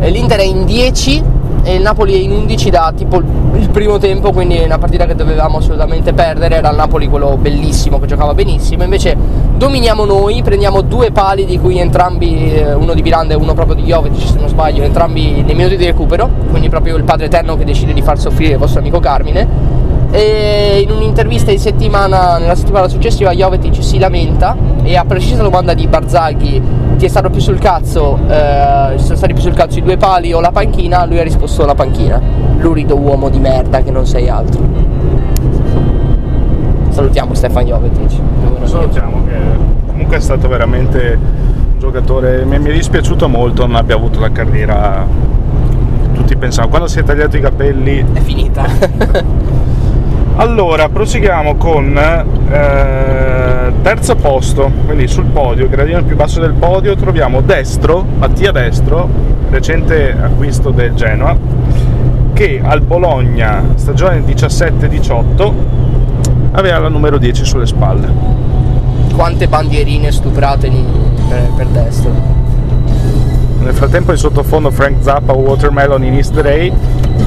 e l'Inter è in 10 e il Napoli è in 11 da tipo il primo tempo quindi è una partita che dovevamo assolutamente perdere. Era il Napoli quello bellissimo che giocava benissimo. Invece dominiamo noi prendiamo due pali di cui entrambi eh, uno di Miranda e uno proprio di Jovetic se non sbaglio. Entrambi nei minuti di recupero. Quindi proprio il padre eterno che decide di far soffrire il vostro amico Carmine e in un'intervista in settimana, nella settimana successiva Jovetic si lamenta e a precisa domanda di Barzaghi ti è stato più sul cazzo, eh, sono stati più sul cazzo i due pali o la panchina, lui ha risposto la panchina. Lurido uomo di merda che non sei altro. Salutiamo Stefan Jovetic. Salutiamo che comunque è stato veramente un giocatore, mi è dispiaciuto molto non abbia avuto la carriera tutti pensavano. Quando si è tagliato i capelli È finita. Allora, proseguiamo con eh, terzo posto, quindi sul podio, gradino più basso del podio, troviamo Destro, Mattia Destro, recente acquisto del Genoa, che al Bologna, stagione 17-18, aveva la numero 10 sulle spalle. Quante bandierine stuprate per, per destro. Nel frattempo in sottofondo Frank Zappa Watermelon in East Ray.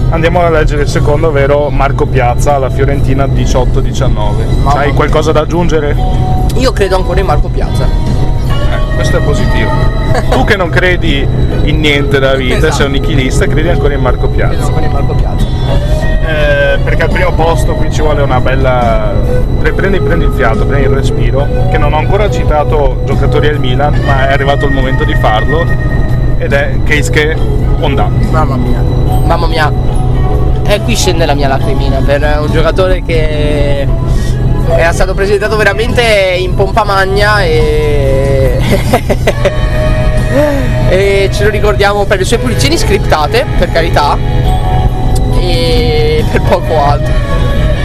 Andiamo a leggere il secondo, ovvero Marco Piazza alla Fiorentina 18-19. Mamma Hai mia. qualcosa da aggiungere? Io credo ancora in Marco Piazza. Eh, questo è positivo. tu che non credi in niente da vita, Esatto. sei un nichilista, credi ancora in Marco Credo Piazza. ancora in Marco Piazza. Eh, perché al primo posto qui ci vuole una bella. Pre- Prendi, prendi il fiato, prendi il respiro. Che non ho ancora citato giocatori al Milan, ma è arrivato il momento di farlo. Ed è Keisuke Honda. Mamma mia, mamma mia. E qui scende la mia lacrimina per un giocatore che era stato presentato veramente in pompa magna e... e ce lo ricordiamo per le sue punizioni scriptate, per carità, e per poco altro.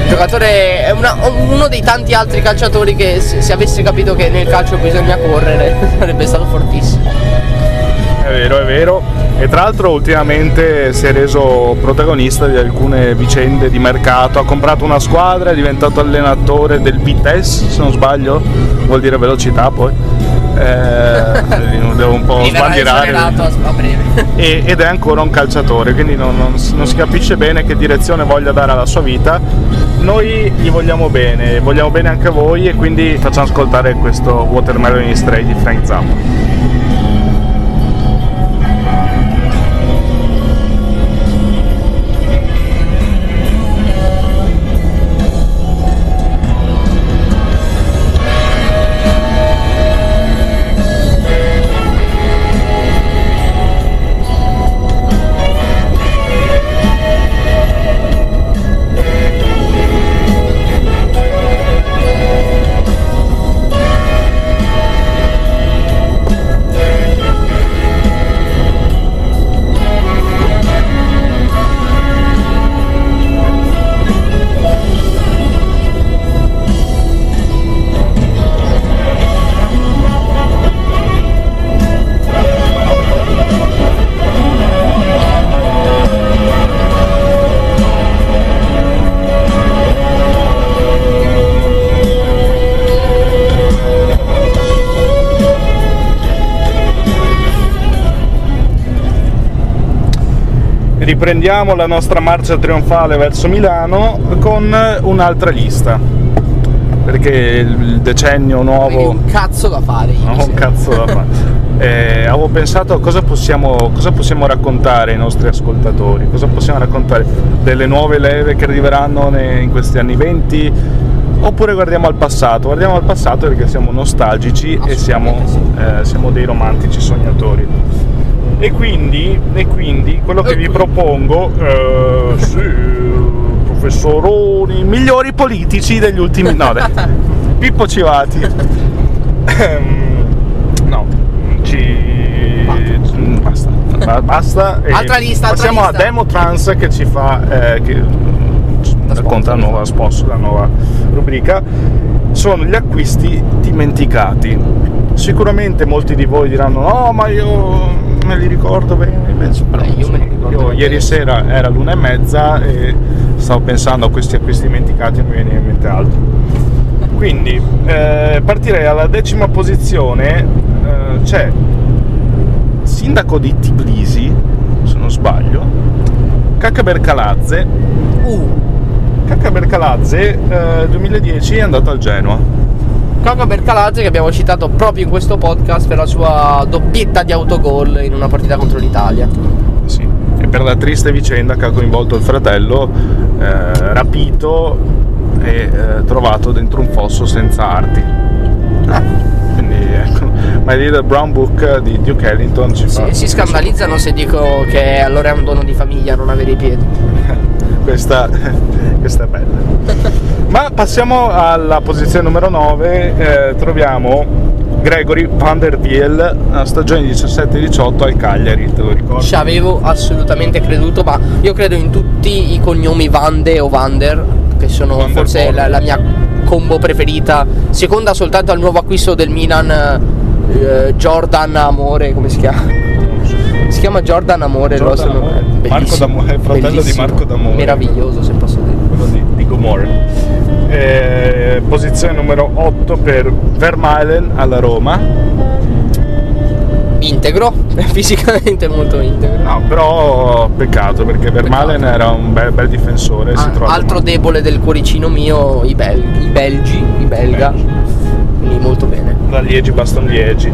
Il giocatore è una- uno dei tanti altri calciatori che se, se avesse capito che nel calcio bisogna correre sarebbe stato fortissimo. È vero, è vero. E tra l'altro ultimamente si è reso protagonista di alcune vicende di mercato. Ha comprato una squadra, è diventato allenatore del Vitesse, se non sbaglio, vuol dire velocità poi. Eh, devo un po' sbandierare. E- ed è ancora un calciatore, quindi non, non si non si capisce bene che direzione voglia dare alla sua vita. Noi gli vogliamo bene, vogliamo bene anche a voi e quindi facciamo ascoltare questo Watermelon in Stray di Frank Zappa. Riprendiamo la nostra marcia trionfale verso Milano con un'altra lista. Perché il decennio nuovo. un cazzo da fare. ho un cazzo da fare. Eh, avevo pensato a cosa possiamo, cosa possiamo raccontare ai nostri ascoltatori, cosa possiamo raccontare delle nuove leve che arriveranno ne- in questi anni 20, oppure guardiamo al passato. Guardiamo al passato perché siamo nostalgici e siamo, eh, siamo dei romantici sognatori. E quindi, e quindi quello che vi propongo, eh, sì, professoroni, migliori politici degli ultimi... No, dai. Pippo Civati. Ehm, no, ci... Basta. Ba- Basta. e Altra lista, altra Passiamo lista. a Demo Trans che ci fa... eh, che racconta la nuova sponsor, la nuova rubrica. Sono gli acquisti dimenticati. Sicuramente molti di voi diranno no ma io me li ricordo bene, invece però, Eh, io io ieri sera era l'una e mezza e stavo pensando a questi acquisti dimenticati e non mi viene in mente altro. Quindi eh, partirei alla decima posizione, eh, c'è sindaco di Tbilisi, se non sbaglio, Cacca Bercalazze. Uh, Cacca Bercalazze eh, 2010 è andato al Genoa. Coca Bercalazze che abbiamo citato proprio in questo podcast per la sua doppietta di autogol in una partita contro l'Italia. Sì. E per la triste vicenda che ha coinvolto il fratello, eh, rapito e eh, trovato dentro un fosso senza arti. Quindi ecco, My Little Brown Book di Duke Ellington ci Si, fa si scandalizzano se dico che allora è un dono di famiglia non avere i piedi. questa, questa è bella. Ma passiamo alla posizione numero 9, eh, troviamo Gregory Van der Wiel, a stagione 17-18 al Cagliari, te lo ricordi? Ci avevo assolutamente creduto, ma io credo in tutti i cognomi Vande o Vander, che sono Van forse la, la mia combo preferita, seconda soltanto al nuovo acquisto del Milan, eh, Jordan Amore, come si chiama? Si chiama Jordan Amore, Jordan vostro Amore. Marco D'Amore, il fratello di Marco D'Amore. Meraviglioso, se posso dire. quello di, di Gomorra. Eh, posizione numero 8 per Vermaelen alla Roma. Integro, fisicamente molto integro. No, però peccato perché Vermaelen era un bel, bel difensore. si Ah, trova altro debole del cuoricino mio, i, bel- i belgi, i belga. Belgi. Quindi molto bene. da Liegi Baston Liegi.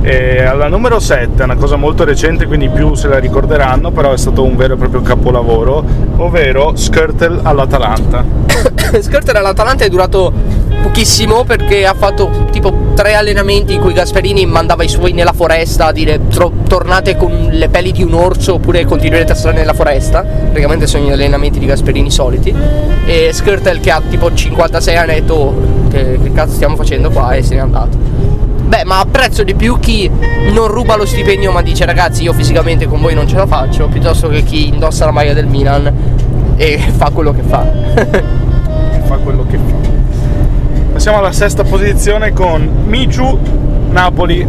E alla numero 7 è una cosa molto recente, quindi più se la ricorderanno, però è stato un vero e proprio capolavoro, ovvero Skirtle all'Atalanta. Skirter all'Atalanta è durato pochissimo perché ha fatto tipo tre allenamenti in cui Gasperini mandava i suoi nella foresta a dire "Tro- tornate con le pelli di un orso oppure continuerete a stare nella foresta. Praticamente sono gli allenamenti di Gasperini soliti. E Skirtle che ha tipo 56 anni ha detto "Oh, che, che cazzo stiamo facendo qua? E se n'è andato Beh, ma apprezzo di più chi non ruba lo stipendio ma dice ragazzi io fisicamente con voi non ce la faccio, piuttosto che chi indossa la maglia del Milan e fa quello che fa. fa quello che fa. Passiamo alla sesta posizione con Michu Napoli.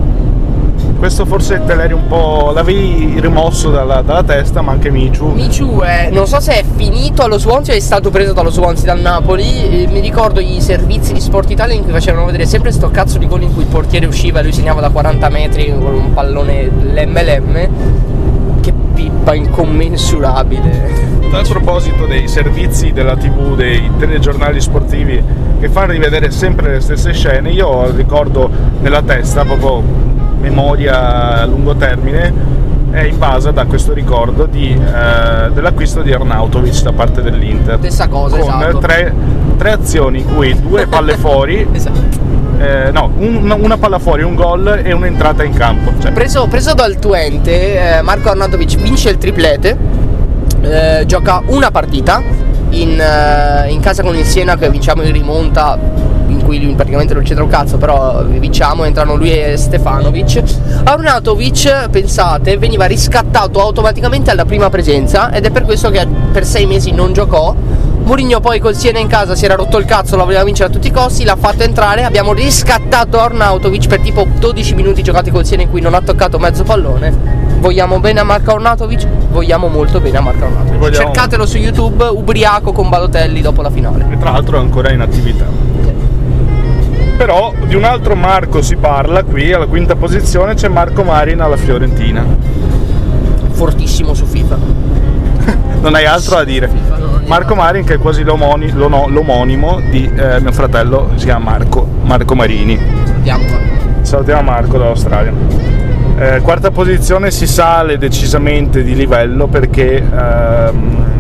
Questo forse te l'eri un po'. l'avevi rimosso dalla, dalla testa, ma anche Michu. Michu è, non so se è finito allo Swansea o è stato preso dallo Swansea dal Napoli. Eh, mi ricordo i servizi di Sport Italia in cui facevano vedere sempre sto cazzo di gol in cui il portiere usciva e lui segnava da 40 metri con un pallone l'MLM. Che pippa incommensurabile. A proposito dei servizi della TV, dei telegiornali sportivi che fanno rivedere sempre le stesse scene, io ricordo nella testa, proprio memoria a lungo termine, è in base da questo ricordo di, eh, dell'acquisto di Arnautovic da parte dell'Inter. Stessa cosa, con esatto. tre, tre azioni in cui due palle fuori, Esatto. eh, no, un- una palla fuori, un gol e un'entrata in campo. Cioè, Preso, preso dal Twente, eh, Marco Arnautovic vince il triplete, eh, gioca una partita in, eh, in casa con il Siena che vinciamo in rimonta cui lui praticamente non c'entra un cazzo però vinciamo, entrano lui e Stefanovic Arnautovic, pensate, veniva riscattato automaticamente alla prima presenza ed è per questo che per sei mesi non giocò Mourinho poi col Siena in casa si era rotto il cazzo, la voleva vincere a tutti i costi, l'ha fatto entrare, abbiamo riscattato Arnautovic per tipo 12 minuti giocati col Siena in cui non ha toccato mezzo pallone. Vogliamo bene a Marco Arnautovic? Vogliamo molto bene a Marco Arnautovic. Vogliamo- Cercatelo su YouTube, ubriaco con Balotelli dopo la finale. e tra l'altro è ancora in attività. Però di un altro Marco si parla qui, alla quinta posizione c'è Marco Marin alla Fiorentina. Fortissimo su FIFA. Non hai altro da dire. Marco Marin che è quasi l'omoni- l'omonimo di eh, mio fratello, si chiama Marco, Marco Marini. Andiamo. Salutiamo Marco dall'Australia. Eh, quarta posizione si sale decisamente di livello perché ehm,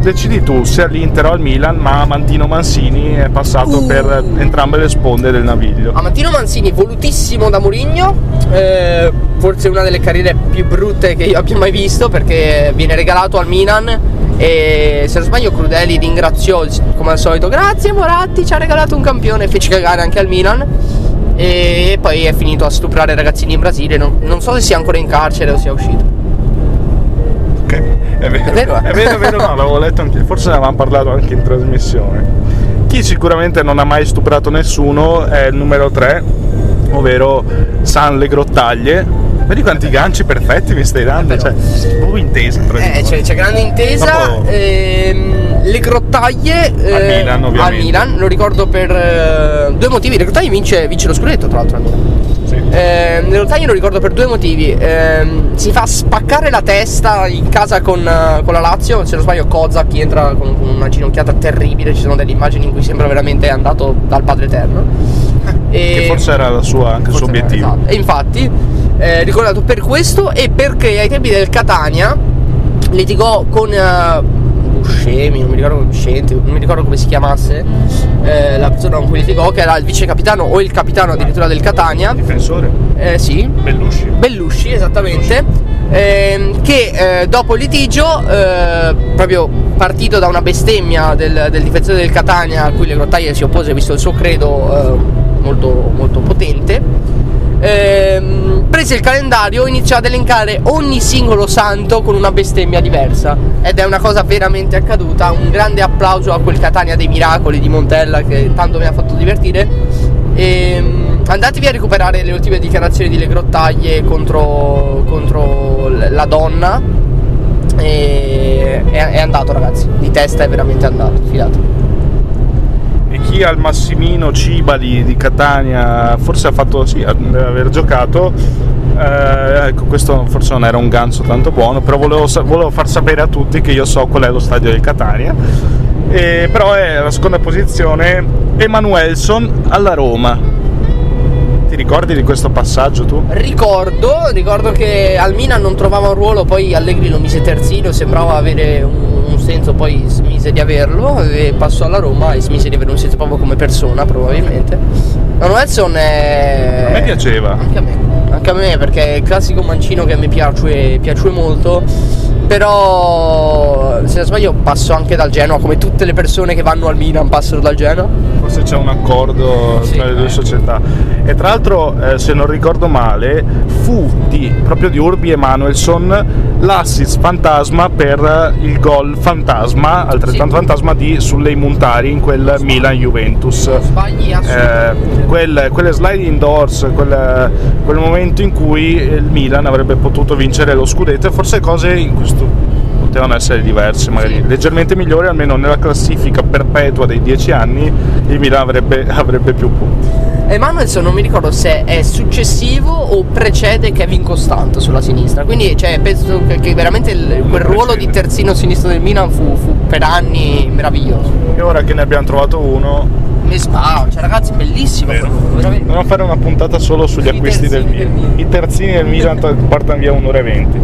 decidi tu se all'Inter o al Milan, ma Mantino Mansini è passato Uh. per entrambe le sponde del naviglio. Amantino Manzini, volutissimo da Mourinho, eh, forse una delle carriere più brutte che io abbia mai visto perché viene regalato al Milan E se non sbaglio Crudeli ringraziò come al solito, grazie Moratti, ci ha regalato un campione, fece cagare anche al Milan. E poi è finito a stuprare ragazzini in Brasile, non, non so se sia ancora in carcere o sia uscito. Ok, è vero. È vero? È vero, è vero, no, l'avevo letto anche, forse ne avevamo parlato anche in trasmissione. Chi sicuramente non ha mai stuprato nessuno è il numero 3, ovvero San Le Grottaglie. Vedi quanti ganci perfetti mi stai dando? Eh. Cioè, proprio intesa Eh, c'è, c'è grande intesa. Dopo- ehm, le grottaglie eh, Al Milan, al Milan, lo ricordo per eh, due motivi. Le grottaglie vince, vince lo scudetto, tra l'altro. al Milan. Sì. Ehm, le grottaglie lo ricordo per due motivi. Ehm, si fa spaccare la testa in casa con, eh, con la Lazio. Se non sbaglio, Kozak entra con, con una ginocchiata terribile. Ci sono delle immagini in cui sembra veramente andato dal Padre Eterno. Che E- forse era la sua, anche il suo obiettivo. esatto. E infatti, eh, ricordato per questo e perché ai tempi del Catania litigò con eh, Buscemi, non mi ricordo Buscenti, non mi ricordo come si chiamasse eh, la persona con cui litigò, che era il vice capitano o il capitano addirittura del Catania. Difensore, Eh, sì, Bellusci. Bellusci, esattamente. ehm, che eh, dopo il litigio, eh, proprio partito da una bestemmia del, del difensore del Catania a cui le grottaglie si oppose, visto il suo credo eh, molto, molto potente, ehm, prese il calendario e iniziò ad elencare ogni singolo santo con una bestemmia diversa. Ed è una cosa veramente accaduta. Un grande applauso a quel Catania dei miracoli di Montella che tanto mi ha fatto divertire. Ehm, andatevi a recuperare le ultime dichiarazioni di Le Grottaglie contro, contro la donna. E è, è andato, ragazzi. Di testa è veramente andato. Fidate. E chi al Massimino Cibali di Catania forse ha fatto sì, deve aver giocato. eh, ecco, questo forse non era un ganzo tanto buono, però volevo, volevo far sapere a tutti che io so qual è lo stadio del Catania. E, però è la seconda posizione Emanuelson alla Roma. Ti ricordi di questo passaggio tu? Ricordo, ricordo che al Milan non trovava un ruolo, poi Allegri lo mise terzino, sembrava avere un senso, poi smise di averlo e passò alla Roma e smise di avere un senso proprio come persona probabilmente. Manuelson è... A me piaceva. Anche a me, anche a me perché è il classico mancino che me piace, piace molto, però se non sbaglio passo anche dal Genoa, come tutte le persone che vanno al Milan passano dal Genoa. Forse c'è un accordo Sì, tra le due società. E tra l'altro, eh, se non ricordo male, fu di, proprio di Urbi Emanuelson l'assist fantasma per il gol fantasma, altrettanto Sì. fantasma di Sullei Montari in quel Milan-Juventus. Non sbagli Eh, quel- quelle sliding doors, quel, quel momento in cui il Milan avrebbe potuto vincere lo scudetto e forse cose in questo potevano essere diverse, magari leggermente migliori, almeno nella classifica perpetua dei 10 anni il Milan avrebbe, avrebbe più punti. Emanuelson non mi ricordo se è successivo o precede Kevin Costanto sulla sinistra. Quindi cioè, penso che, veramente il- quel ruolo di terzino sinistro del Milan fu, fu per anni meraviglioso. E ora che ne abbiamo trovato uno, Mi sparo, cioè ragazzi, bellissimo. Dobbiamo fare una puntata solo sugli I acquisti del terzini del Milan. Milan. I terzini del Milan portano via un'ora e venti.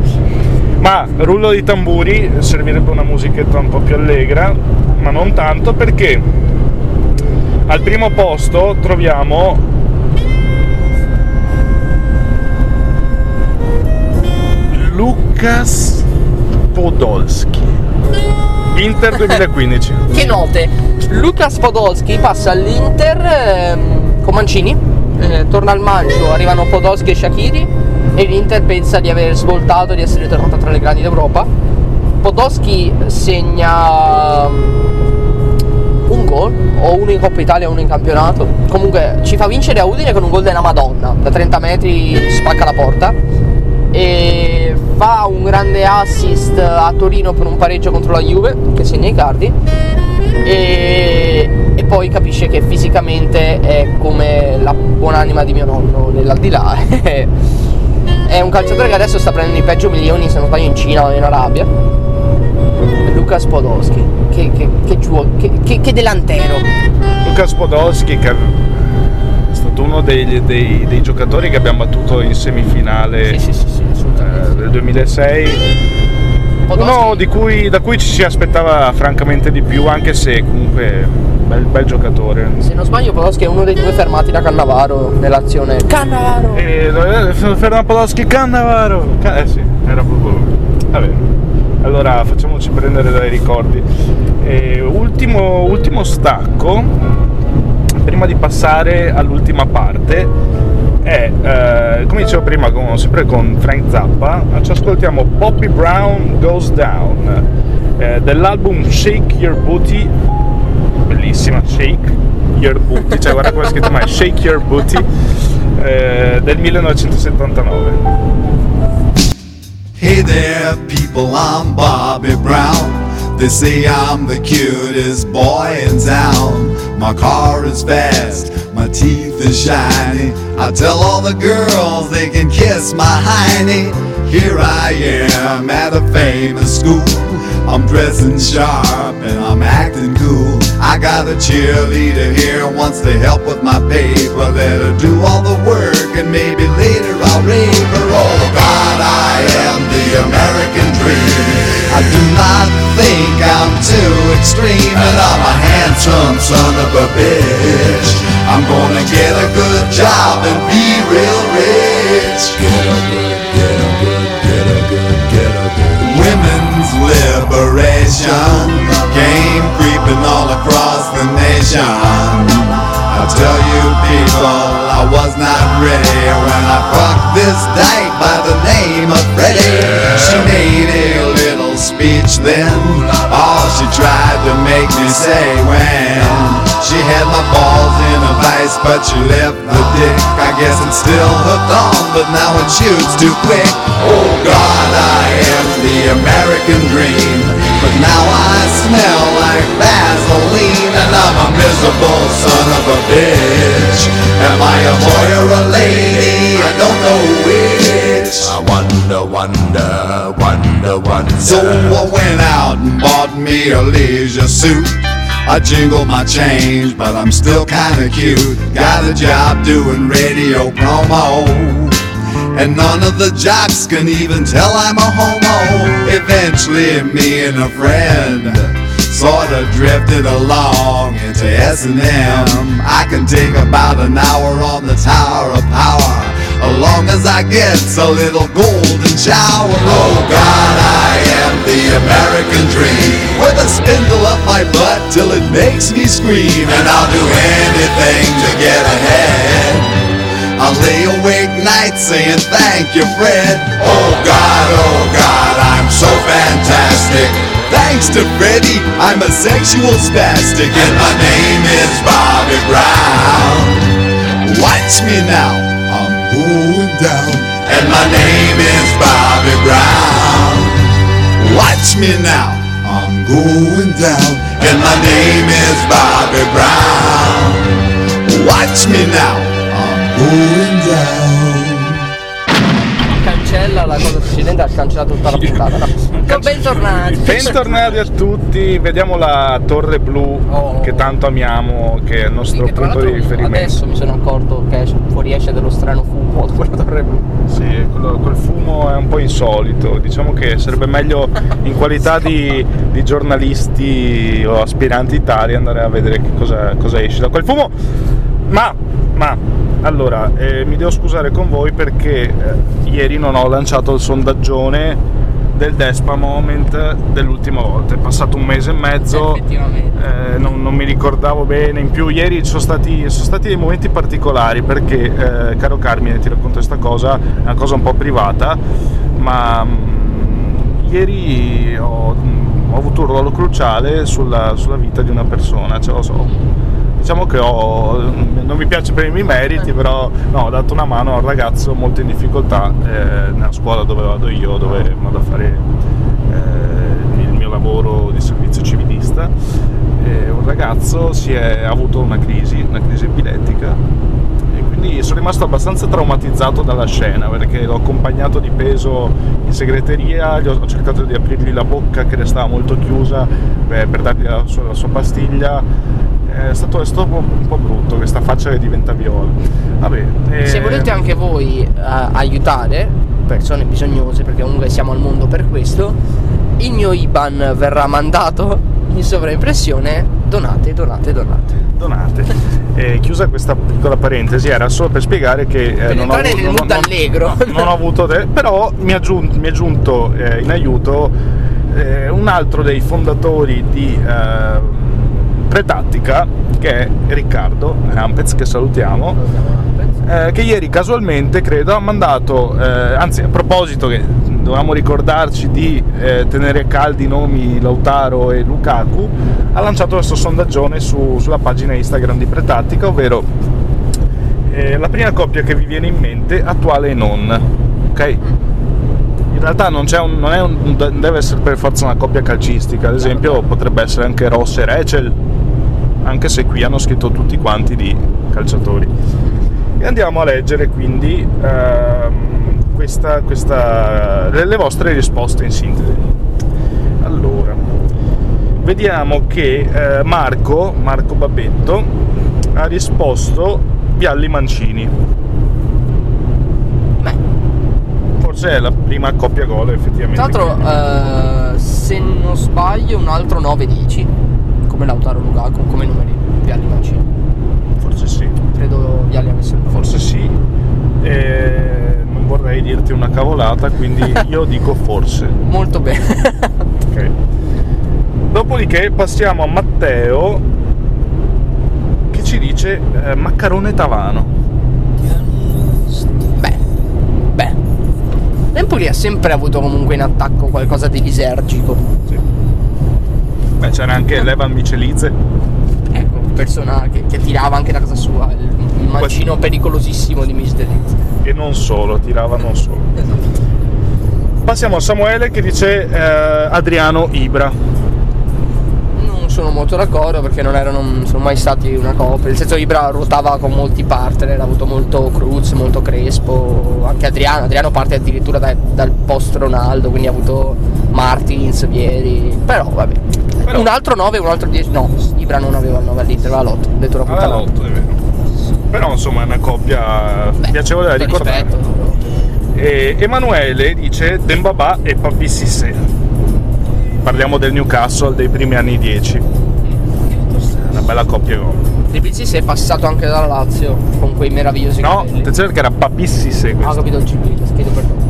Ma rullo di tamburi servirebbe una musichetta un po' più allegra, ma non tanto perché al primo posto troviamo Lukas Podolski. Inter 2015. Che note? Lucas Podolski passa all'Inter ehm, con Mancini, eh, torna al Mancio, arrivano Podolski e Shakiri e l'Inter pensa di aver svoltato e di essere tornata tra le grandi d'Europa. Podolski segna mm, un gol, o uno in Coppa Italia e uno in campionato. Comunque ci fa vincere a Udine con un gol della Madonna, da 30 metri spacca la porta e fa un grande assist a Torino per un pareggio contro la Juve che segna i cardi e, e poi capisce che fisicamente è come la buonanima di mio nonno nell'aldilà è un calciatore che adesso sta prendendo i peggio milioni se non sbaglio in Cina o in Arabia. Lucas Podolski. Che, che, che, che, che- delantero Lukas Podolski che è stato uno dei, dei- dei giocatori che abbiamo battuto in semifinale sì sì sì, eh, del 2006 uno Podolski- di cui, da cui ci si aspettava francamente di più anche se comunque bel, bel giocatore. Se non sbaglio Podolski è uno dei due fermati da Cannavaro nell'azione. Cannavaro! E eh, Fernando Podolski Cannavaro! Ca- eh sì era proprio lui vabbè. Allora facciamoci prendere dai ricordi. E ultimo, ultimo stacco, prima di passare all'ultima parte, è, eh, come dicevo prima, con- sempre con Frank Zappa, ci ascoltiamo Bobby Brown Goes Down eh, dell'album Shake Your Booty, bellissima, Shake Your Booty, cioè guarda come è scritto mai, Shake Your Booty, eh, del 1979. Hey there, people, I'm Bobby Brown. They say I'm the cutest boy in town. My car is fast, my teeth are shiny. I tell all the girls they can kiss my hiney. Here I am at a famous school. I'm dressing sharp and I'm acting cool. I got a cheerleader here wants to help with my paper. Let her do all the work and maybe later I'll rape her. Oh God, I am the American dream. I do not think I'm too extreme, and I'm a handsome son of a bitch. I'm gonna get a good job and be real rich. This dyke by the name of Freddie. She made a little speech then, all she tried to make me say when she had my balls in a vice, but she left the dick. I guess it's still hooked on, but now it shoots too quick. Oh God, I am the American dream, now I smell like Vaseline, and I'm a miserable son of a bitch. Am I a boy or a lady? I don't know which. I wonder, wonder, wonder, wonder. So I went out and bought me a leisure suit. I jingled my change, but I'm still kinda cute. Got a job doing radio promo. And none of the jocks can even tell I'm a homo. Eventually, me and a friend sorta drifted along into S&M. I can take about an hour on the Tower of Power, as long as I get a little golden shower. Oh God, I am the American dream, with a spindle up my butt till it makes me scream, and I'll do anything to get ahead. I'll lay awake nights saying thank you, Fred. Oh God, oh God, I'm so fantastic. Thanks to Freddie, I'm a sexual spastic, and my name is Bobby Brown. Watch me now, I'm going down, and my name is Bobby Brown. Watch me now, I'm going down, and my name is Bobby Brown. Watch me now. Cancella la cosa precedente, ha cancellato tutta la puntata. No. Bentornati. Bentornati a tutti, vediamo la torre blu Oh. che tanto amiamo, che è il nostro tra punto di riferimento. Adesso mi sono accorto che esce- fuoriesce dello strano fumo quella torre blu. Sì, quello- quel fumo è un po' insolito, diciamo che sarebbe meglio in qualità di, di giornalisti o aspiranti tali andare a vedere che cosa, cosa esce da quel fumo. Ma, ma, allora, eh, mi devo scusare con voi perché eh, ieri non ho lanciato il sondaggione del Despa Moment dell'ultima volta, è passato un mese e mezzo. Eh, non, non mi ricordavo bene. In più, ieri sono stati, sono stati dei momenti particolari perché, eh, caro Carmine, ti racconto questa cosa, è una cosa un po' privata, ma mm, ieri ho, mm, ho avuto un ruolo cruciale sulla, sulla vita di una persona. Cioè, lo so, diciamo che ho, non mi piace prendermi i meriti, però no, ho dato una mano a un ragazzo molto in difficoltà eh, nella scuola dove vado io, dove vado a fare eh, il mio lavoro di servizio civilista. E un ragazzo si è avuto una crisi, una crisi epilettica quindi sono rimasto abbastanza traumatizzato dalla scena perché l'ho accompagnato di peso in segreteria, gli ho, ho cercato di aprirgli la bocca che restava molto chiusa eh, per dargli la sua, la sua pastiglia. È stato, stato un po' brutto questa faccia che diventa viola. Vabbè, eh, Se volete anche voi eh, aiutare persone bisognose, perché comunque siamo al mondo per questo, il mio IBAN verrà mandato in sovraimpressione. Donate, donate, donate. donate. Eh, chiusa questa piccola parentesi, era solo per spiegare che eh, Per non, ho, nel non- allegro. non ho avuto, de- però mi è giunto, mi è giunto, eh, in aiuto un altro dei fondatori di Pretattica, che è Riccardo Rampez, che salutiamo, eh, che ieri casualmente, credo, ha mandato, eh, anzi a proposito che dovevamo ricordarci di eh, tenere caldi i nomi Lautaro e Lukaku, ha lanciato questo sondaggione su- sulla pagina Instagram di Pretattica, ovvero eh, la prima coppia che vi viene in mente, attuale e non, ok? In realtà non, un- non un- deve essere per forza una coppia calcistica, ad esempio potrebbe essere anche Ross e Rachel, anche se qui hanno scritto tutti quanti di calciatori. E andiamo a leggere quindi ehm, questa, questa- le, vostre risposte in sintesi. Allora, vediamo che eh, Marco, Marco Babetto, ha risposto Vialli Mancini. Beh, Forse è la prima coppia gol effettivamente. tra l'altro, eh, se non sbaglio, un altro 9-10, come Lautaro Lukaku, come numeri, Vialli Mancini. Forse sì, Credo Vialli avesse il forse sì. Eh, non vorrei dirti una cavolata, quindi io dico forse. Molto bene. Ok. Dopodiché passiamo a Matteo che ci dice eh, Maccarone Tavano. beh, beh. L'Empoli ha sempre avuto comunque in attacco qualcosa di lisergico. Sì. Beh, c'era anche Levan Micelize. Ecco, persona che, che tirava anche da casa sua, il, il mancino pericolosissimo di Misdeliz. E non solo, tirava non solo. Esatto. Passiamo a Samuele che dice eh, Adriano Ibra. Non sono molto d'accordo perché non erano non sono mai stati una coppia. Nel senso Ibra ruotava con molti partner, ha avuto molto Cruz, molto Crespo, anche Adriano. Adriano parte addirittura da- dal post Ronaldo, quindi ha avuto Martins, Vieri. Però vabbè. Però- Un altro 9 un altro 10. No, Ibra non aveva il 9 all'Inter, aveva l'8. Detto una Alla puttana. lotto, è vero. Però insomma è una coppia Beh, piacevole da ricordare. rispetto. E Emanuele dice Dembabà e Papi Sissé. Parliamo del Newcastle dei primi anni 10. Una bella coppia gol. Di Pizzi si è passato anche dalla Lazio con quei meravigliosi No, capelli. attenzione che era Papi Sissé Ah, ho capito il GB, chiedo perdono.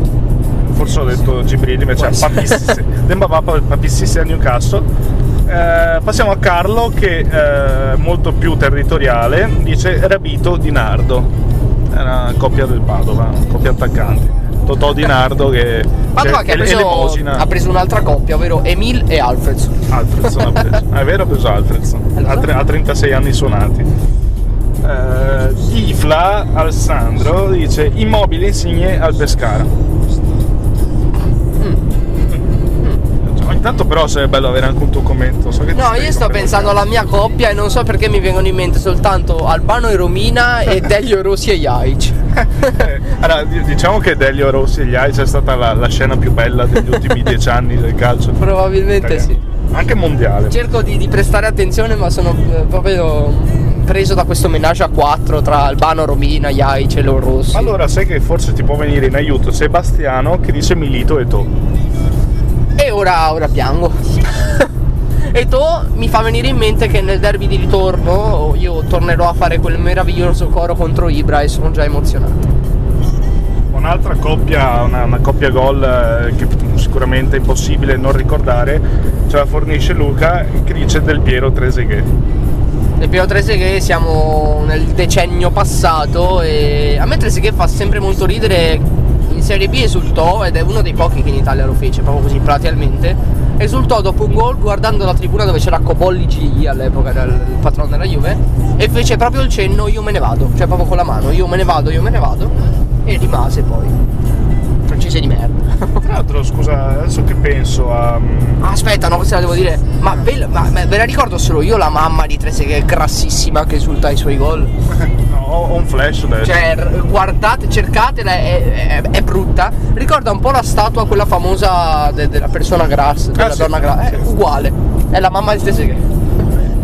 Forse ho detto Gibril invece è Papi. Sissé. Dembabà Papi Sissé a Newcastle. Eh, passiamo a Carlo che è molto più territoriale, dice Rabito Di Nardo. È una coppia del Padova, una coppia attaccanti. Totò Di Nardo che Padova che ha preso, ha preso un'altra coppia, ovvero Emil e Alfredson. Alfredson ha preso. Ah, è vero, ha preso Alfredson. Eh, lo Ha, so. tre- ha 36 anni suonati. Eh, Tifla Alessandro dice Immobile insigne al Pescara. Mm. Ogni tanto però sarebbe bello avere anche un tuo commento. So No, io sto pensando alla mia coppia e non so perché mi vengono in mente soltanto Albano e Romina e Delio Rossi e Jaic. Eh, allora, di- diciamo che Delio Rossi e Aici è stata la, la scena più bella degli ultimi dieci anni del calcio. Probabilmente sì. Anche mondiale. Cerco di, di prestare attenzione, ma sono eh, proprio preso da questo menage a quattro tra Albano, Romina, Jaic e Leo Rossi. Allora, sai che forse ti può venire in aiuto Sebastiano che dice Milito e tu. E ora, ora piango. e tu mi fa venire in mente che nel derby di ritorno io tornerò a fare quel meraviglioso coro contro Ibra e sono già emozionato. Un'altra coppia, una, una coppia gol eh, che sicuramente è impossibile non ricordare, ce la fornisce Luca che dice Del Piero Trezeguet. Nel Piero Trezeguet siamo nel decennio passato e a me Trezeguet fa sempre molto ridere. In Serie B esultò ed è uno dei pochi che in Italia lo fece, proprio così platealmente. Esultò dopo un gol guardando la tribuna dove c'era Cobolli G all'epoca, era il patrono della Juve, e fece proprio il cenno io me ne vado, cioè proprio con la mano, io me ne vado, io me ne vado, e rimase poi. Francese di merda. Tra l'altro, scusa, adesso che penso a... mm, Ah, Aspetta, no, questa la devo dire. Ma ve, ma- ma ve la ricordo solo io la mamma di Trezeguet grassissima che esulta ai suoi gol? ho un flash adesso. Cioè, guardate, cercatela, è, è- è brutta. Ricorda un po' la statua, quella famosa de- della persona grassa, della Ah, sì, donna grassa. È sì. uguale. È la mamma di Trezeguet.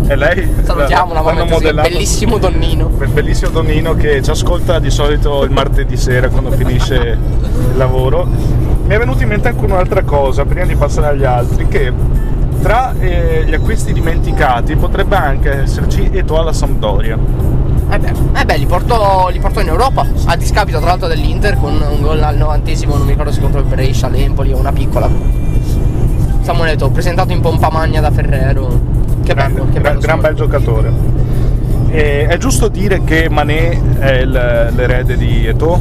E lei? Salutiamo la mamma di bellissimo donnino. Quel bellissimo Donino che ci ascolta di solito il martedì sera quando finisce il lavoro. Mi è venuta in mente anche un'altra cosa, prima di passare agli altri, che tra eh, gli acquisti dimenticati potrebbe anche esserci Eto'o alla Sampdoria. Eh beh, eh beh, li, portò, li portò in Europa, a discapito tra l'altro dell'Inter con un gol al novantesimo, non mi ricordo se contro il Brescia, l'Empoli o una piccola. Samuele Eto'o, presentato in pompa magna da Ferrero. Che grande, bello, che gran, bello. gran bel giocatore. E è giusto dire che Mané è il- l'erede di Eto'o?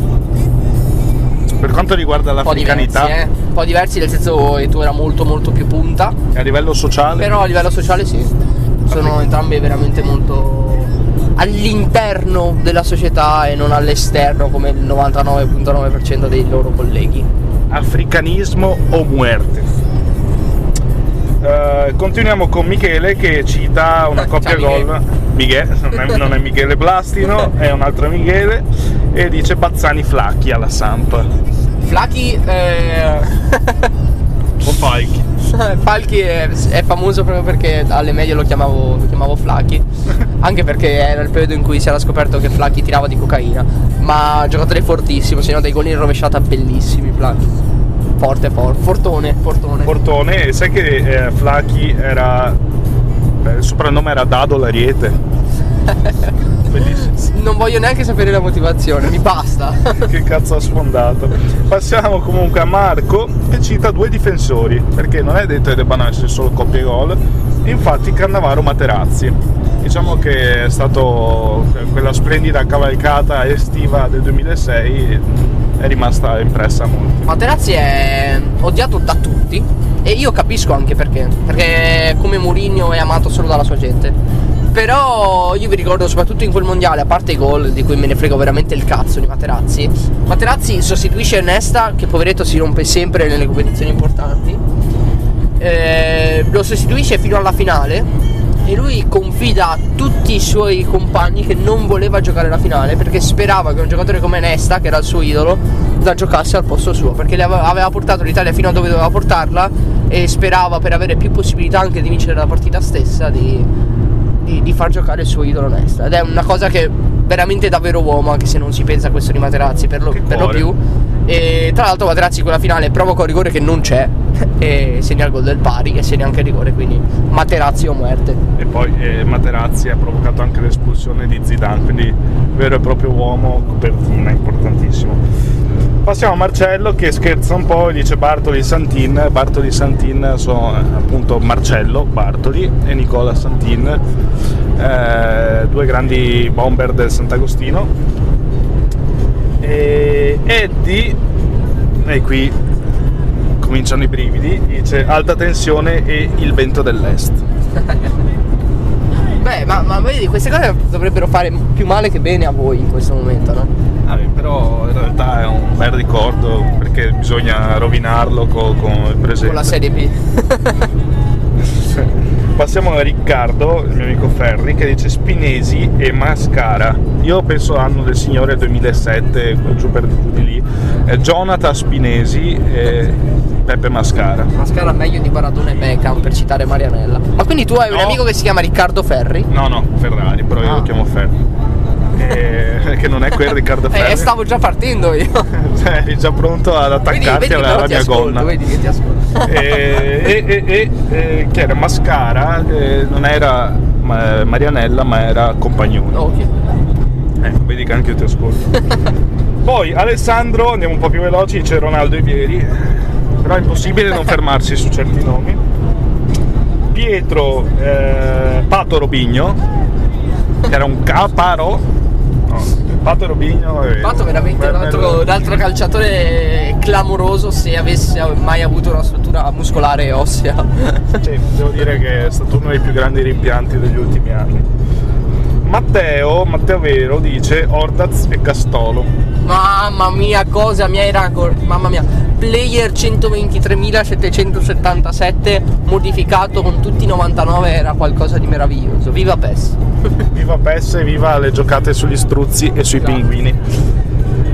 Per quanto riguarda un po' diversi, l'africanità, eh. Un po' diversi, nel senso Eto'o era molto molto più punta. a livello sociale, Però a livello sociale sì. Sono entrambi veramente molto all'interno della società e non all'esterno come il 99.9% dei loro colleghi. africanismo o muerte. Eh, continuiamo con Michele che cita una coppia Ciao, Michele. gol. Michele, non è, non è Michele Blastino, è un altro Michele. E dice Bazzani Flacchi alla Samp. Flacchi eh, O Falchi. Falchi è, è famoso proprio perché alle medie lo chiamavo, lo chiamavo Flacchi. Anche perché era il periodo in cui si era scoperto che Flacchi tirava di cocaina. Ma giocatore fortissimo, segnò dei gol in rovesciata bellissimi Flacchi. Forte, forte, fortone, fortone. Portone, e sai che eh, Flacchi era. beh, il soprannome era Dado l'Ariete. Bellissimo. non voglio neanche sapere la motivazione, mi basta. che cazzo ha sfondato. Passiamo comunque a Marco che cita due difensori, perché non è detto che debbano essere solo coppie gol. Infatti Cannavaro Materazzi. Diciamo che è stato quella splendida cavalcata estiva del 2006 è rimasta impressa a molti. Materazzi è odiato da tutti e io capisco anche perché, perché come Mourinho è amato solo dalla sua gente. Però io vi ricordo soprattutto in quel mondiale, a parte i gol di cui me ne frego veramente il cazzo di Materazzi, Materazzi sostituisce Nesta che poveretto si rompe sempre nelle competizioni importanti. Eh, lo sostituisce fino alla finale e lui confida a tutti i suoi compagni che non voleva giocare la finale perché sperava che un giocatore come Nesta, che era il suo idolo, la giocasse al posto suo perché aveva portato l'Italia fino a dove doveva portarla e sperava per avere più possibilità anche di vincere la partita stessa di, di- di far giocare il suo idolo Nesta ed è una cosa che veramente davvero uomo anche se non si pensa a questo di Materazzi per lo, per lo più. E tra l'altro Materazzi quella finale provoca un rigore che non c'è e segna il gol del pari e segna anche il rigore quindi Materazzi o muerte. E poi eh, Materazzi ha provocato anche l'espulsione di Zidane, quindi vero e proprio uomo, copertina, importantissimo. Passiamo a Marcello che scherza un po' e dice Bartoli Santin. Bartoli Santin sono eh, appunto Marcello Bartoli e Nicola Santin, eh, due grandi bomber del Sant'Agostino. E Eddie, e qui cominciano i brividi, dice alta tensione e il vento dell'est. beh ma, ma vedi queste cose dovrebbero fare più male che bene a voi in questo momento no? Vabbè, però in realtà è un bel ricordo perché bisogna rovinarlo co- con il presente. con la serie B Passiamo a Riccardo, il mio amico Ferri, che dice Spinesi e Mascara. Io penso anno del Signore 2007, giù per giù di lì. Eh, Jonathan Spinesi e Peppe Mascara. Mascara meglio di Baradona e Beckham per citare Marianella ma quindi tu hai un No. amico che si chiama Riccardo Ferri No, no, Ferrari, però io Ah. lo chiamo Ferri. Eh, che non è quel Riccardo Ferri. eh stavo già partendo io eri già pronto ad vedi, attaccarti vedi alla, però alla mia ascolto gonna. vedi che ti ascolto e, e, e- e- e- che era Mascara, eh, non era ma- Marianella, ma era Compagnone. ok Ecco, vedi che anche io ti ascolto. Poi Alessandro, andiamo un po' più veloci, dice Ronaldo e Vieri, però è impossibile non fermarsi su certi nomi. Pietro eh, Pato Robigno, che era un caparo. Pato Robigno è Fatto veramente un altro, un altro calciatore clamoroso se avesse mai avuto una struttura muscolare e ossea. Sì, devo dire che è stato uno dei più grandi rimpianti degli ultimi anni. Matteo, Matteo Vero dice Ordaz e Castolo. Mamma mia, cosa mi hai raccontato? Mamma mia, player 123.777 modificato con tutti i 99 era qualcosa di meraviglioso. Viva PES! Viva PES e viva le giocate sugli struzzi e sui Esatto. pinguini.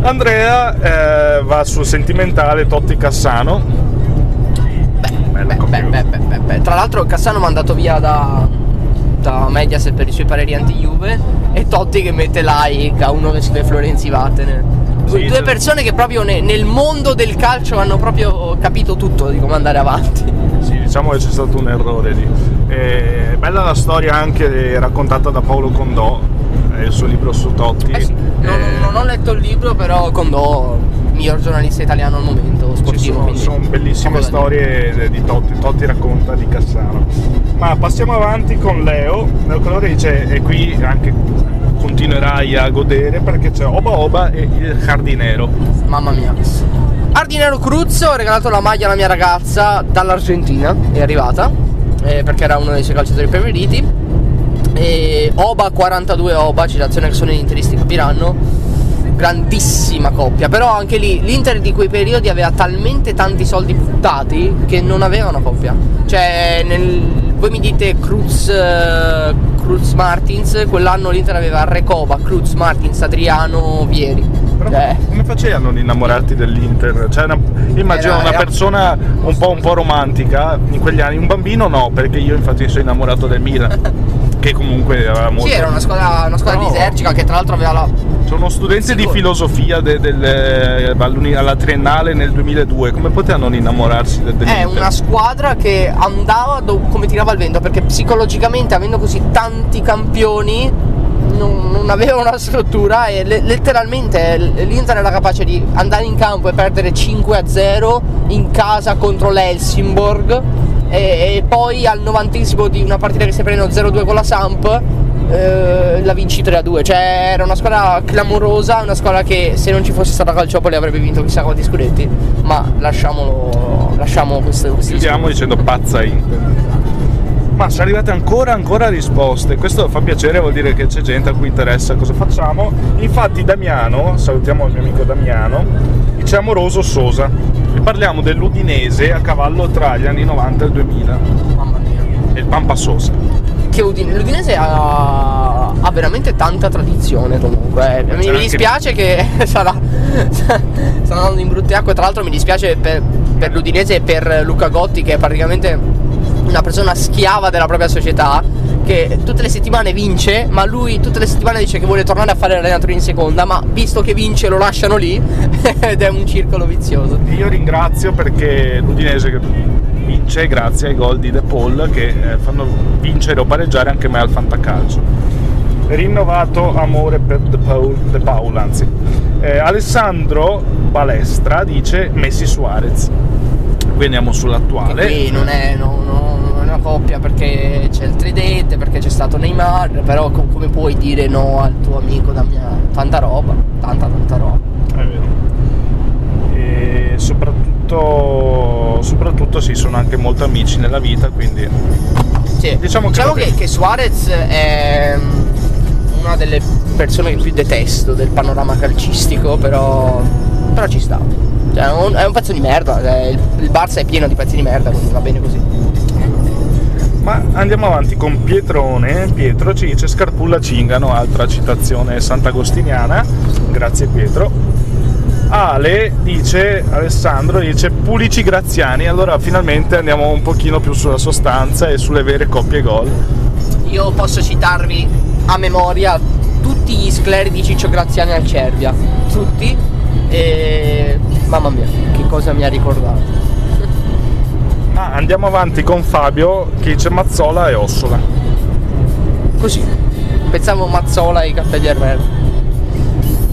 Andrea eh, va sul sentimentale Totti Cassano. Beh, beh, beh. Tra l'altro Cassano mandato via da, da Mediaset per i suoi pareri anti-Juve e Totti che mette like a uno che scrive Florenzi Vattene. Due, Sì, due persone che proprio ne- nel mondo del calcio hanno proprio capito tutto di come andare avanti. Sì, diciamo che c'è stato un errore lì. Eh, bella la storia anche raccontata da Paolo Condò, eh, il suo libro su Totti. Eh sì, non, Eh, non ho letto il libro, però Condò miglior giornalista italiano al momento Ci sportivo. sono, quindi sono bellissime storie di Totti, Totti racconta di Cassano. Ma passiamo avanti con Leo. Leo Calore dice, e qui anche continuerai a godere perché c'è Oba Oba e il Cardinero. dire. Mamma mia. Ardinero Cruz ho regalato la maglia alla mia ragazza dall'Argentina, è arrivata, eh, perché era uno dei suoi calciatori preferiti. E Oba 42 Oba, citazione che sono gli interisti capiranno. Grandissima coppia, però anche lì l'Inter di quei periodi aveva talmente tanti soldi buttati che non aveva una coppia. Cioè, nel, voi mi dite Cruz, eh, Cruz Martins, quell'anno l'Inter aveva Recoba, Cruz Martins, Adriano, Vieri. Però Cioè, come facevi a non innamorarti dell'Inter? Cioè, una- immagino Era- una era- persona un po', un po' romantica in quegli anni, un bambino no, perché io infatti sono innamorato del Milan, che comunque era molto... Sì, era una squadra, una squadra Però- disergica che tra l'altro aveva la. Sono studente di Sicuro. filosofia de- del- eh, alla triennale nel 2002, come poteva non innamorarsi del, È dell'Inter? una squadra che andava do- come tirava il vento, perché psicologicamente avendo così tanti campioni non, non aveva una struttura e le- letteralmente l'Inter era capace di andare in campo e perdere 5 a 0 in casa contro l'Helsingborg e, e poi al novantesimo di una partita che si prende 0-2 con la Samp eh, la vinci 3 a 2 cioè era una squadra clamorosa una squadra che se non ci fosse stata Calciopoli avrebbe vinto chissà quanti scudetti. Ma lasciamolo lasciamo questo Chiudiamo dicendo pazza Inter. Ma sono arrivate ancora ancora risposte, questo fa piacere, vuol dire che c'è gente a cui interessa cosa facciamo. Infatti Damiano, salutiamo il mio amico Damiano, dice amoroso Sosa parliamo dell'Udinese a cavallo tra gli anni 90 e il 2000 mamma mia e il Pampa Sosa. che Udine- l'Udinese ha, ha veramente tanta tradizione comunque. eh. Mi, mi anche- dispiace che sarà, sta andando in brutte acque. Tra l'altro mi dispiace per, per l'Udinese e per Luca Gotti che è praticamente una persona schiava della propria società che tutte le settimane vince, ma lui tutte le settimane dice che vuole tornare a fare l'allenatore in seconda, ma visto che vince lo lasciano lì ed è un circolo vizioso. Io ringrazio perché l'Udinese che vince grazie ai gol di De Paul che eh, fanno vincere o pareggiare anche me al fantacalcio. Rinnovato amore per De Paul, De Paul, anzi. Eh, Alessandro Balestra dice Messi Suarez. Qui andiamo sull'attuale. Qui non è, no- no- una coppia perché c'è il tridente, perché c'è stato Neymar, però co- come puoi dire no al tuo amico Damiano? Tanta roba, tanta tanta roba. È vero. E soprattutto, soprattutto sì, sono anche molto amici nella vita, quindi Sì. Diciamo che va che, bene. che Suarez è mm, una delle persone che più detesto del panorama calcistico, però, però ci sta. Cioè, è un, pezzo di merda, il Barça è pieno di pezzi di merda, quindi va bene così. Ma andiamo avanti con Pietrone. Pietro ci dice Scarpulla Cingano, altra citazione sant'agostiniana. Grazie Pietro. Ale dice, Alessandro dice Pulici Graziani. Allora finalmente andiamo un pochino più sulla sostanza e sulle vere coppie gol. Io posso citarvi a memoria tutti gli scleri di Ciccio Graziani al Cervia, tutti, e mamma mia, che cosa mi ha ricordato. Ma andiamo avanti con Fabio che dice Mazzola e Ossola. Così, pensavo Mazzola e i caffè di Ermel.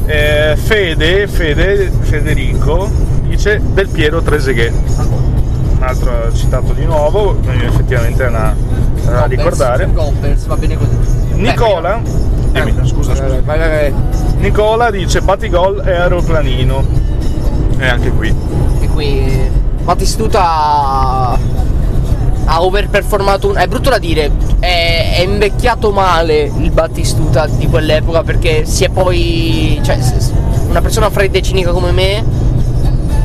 Eh, Fede, Fede, Federico dice Del Piero Trezeguet. Un altro citato di nuovo, eh, effettivamente è una da ricordare. Gobbers, va bene così. Nicola, Beh, dimmi, scusa, vai, scusa. vai, vai, vai. Nicola dice Batigol e aeroplanino. E anche qui. E qui Batistuta ha, overperformato un... È brutto da dire, è, è invecchiato male il Battistuta di quell'epoca perché si è poi... Cioè, una persona fredda e cinica come me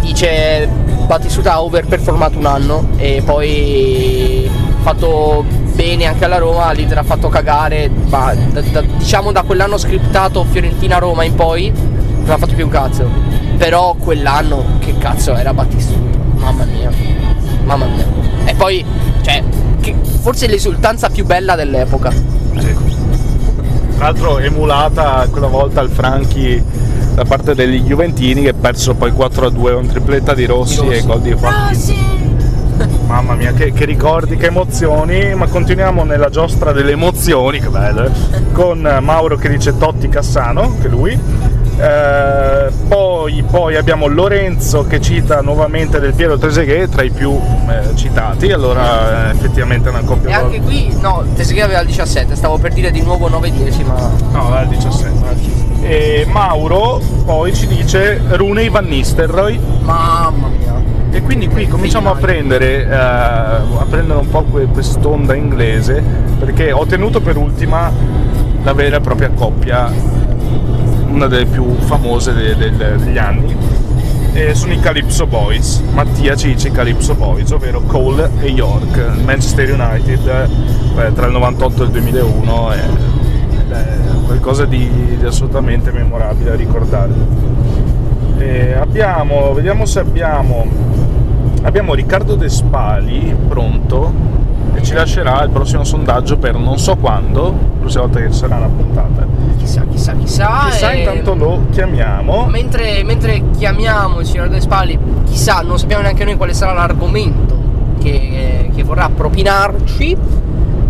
dice Battistuta ha overperformato un anno e poi fatto bene anche alla Roma, l'Inter ha fatto cagare, ma da- da- diciamo da quell'anno scriptato Fiorentina-Roma in poi non ha fatto più un cazzo. Però quell'anno che cazzo era Battistuta, mamma mia, mamma mia. E poi, cioè, che- forse l'esultanza più bella dell'epoca. Sì. Tra l'altro emulata quella volta al Franchi da parte degli Juventini che persero poi 4-2 con tripletta di Rossi, Di Rossi. e gol di Joaquin. Mamma mia, che, che ricordi, che emozioni, ma continuiamo nella giostra delle emozioni, che bello, con Mauro che dice Totti Cassano, che lui, Eh, poi, poi abbiamo Lorenzo che cita nuovamente Del Piero Trezeguet tra i più eh, citati, allora eh, effettivamente è una coppia E anche qui, no, Teseghe aveva il 17, stavo per dire di nuovo 9-10, ma... No, è il 17. E Mauro poi ci dice Rooney Van Nistelrooy Mamma mia. e quindi qui cominciamo a prendere, eh, a prendere un po' que- quest'onda inglese perché ho tenuto per ultima la vera e propria coppia, una delle più famose de- de- degli anni. E sono i Calypso Boys, Mattia ci dice Calypso Boys, ovvero Cole e York, Manchester United eh, tra il 98 e il 2001 è, ed è qualcosa di, di assolutamente memorabile da ricordare. E abbiamo, vediamo se abbiamo, abbiamo Riccardo De Spali pronto e ci lascerà il prossimo sondaggio per non so quando, la prossima volta che sarà una puntata. Chissà, chissà, chissà. Chissà, e- intanto lo chiamiamo. Mentre, mentre chiamiamo il signor De Spalli, chissà, non sappiamo neanche noi quale sarà l'argomento che, che vorrà propinarci.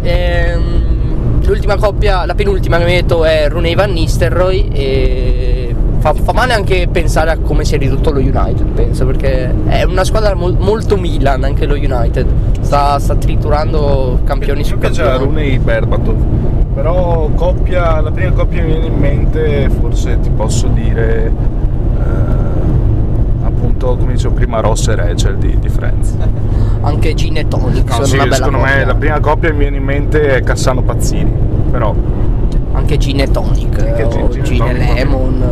Ehm, l'ultima coppia, la penultima che mi detto è Rooney Van Nistelrooy e fa, fa male anche pensare a come si è ridotto lo United, penso, perché è una squadra mol- molto Milan anche lo United. Sta, sta triturando campioni su campioni. Rooney Berbatov. Però coppia, la prima coppia che mi viene in mente, forse ti posso dire eh, appunto come dicevo prima Ross e Rachel di, di Friends. Anche Gin e Tonic No, sì, secondo me coppia. la prima coppia che mi viene in mente è Cassano Pazzini, però Anche Gin e Tonic, Anche gin- gin Gin e. Lemon,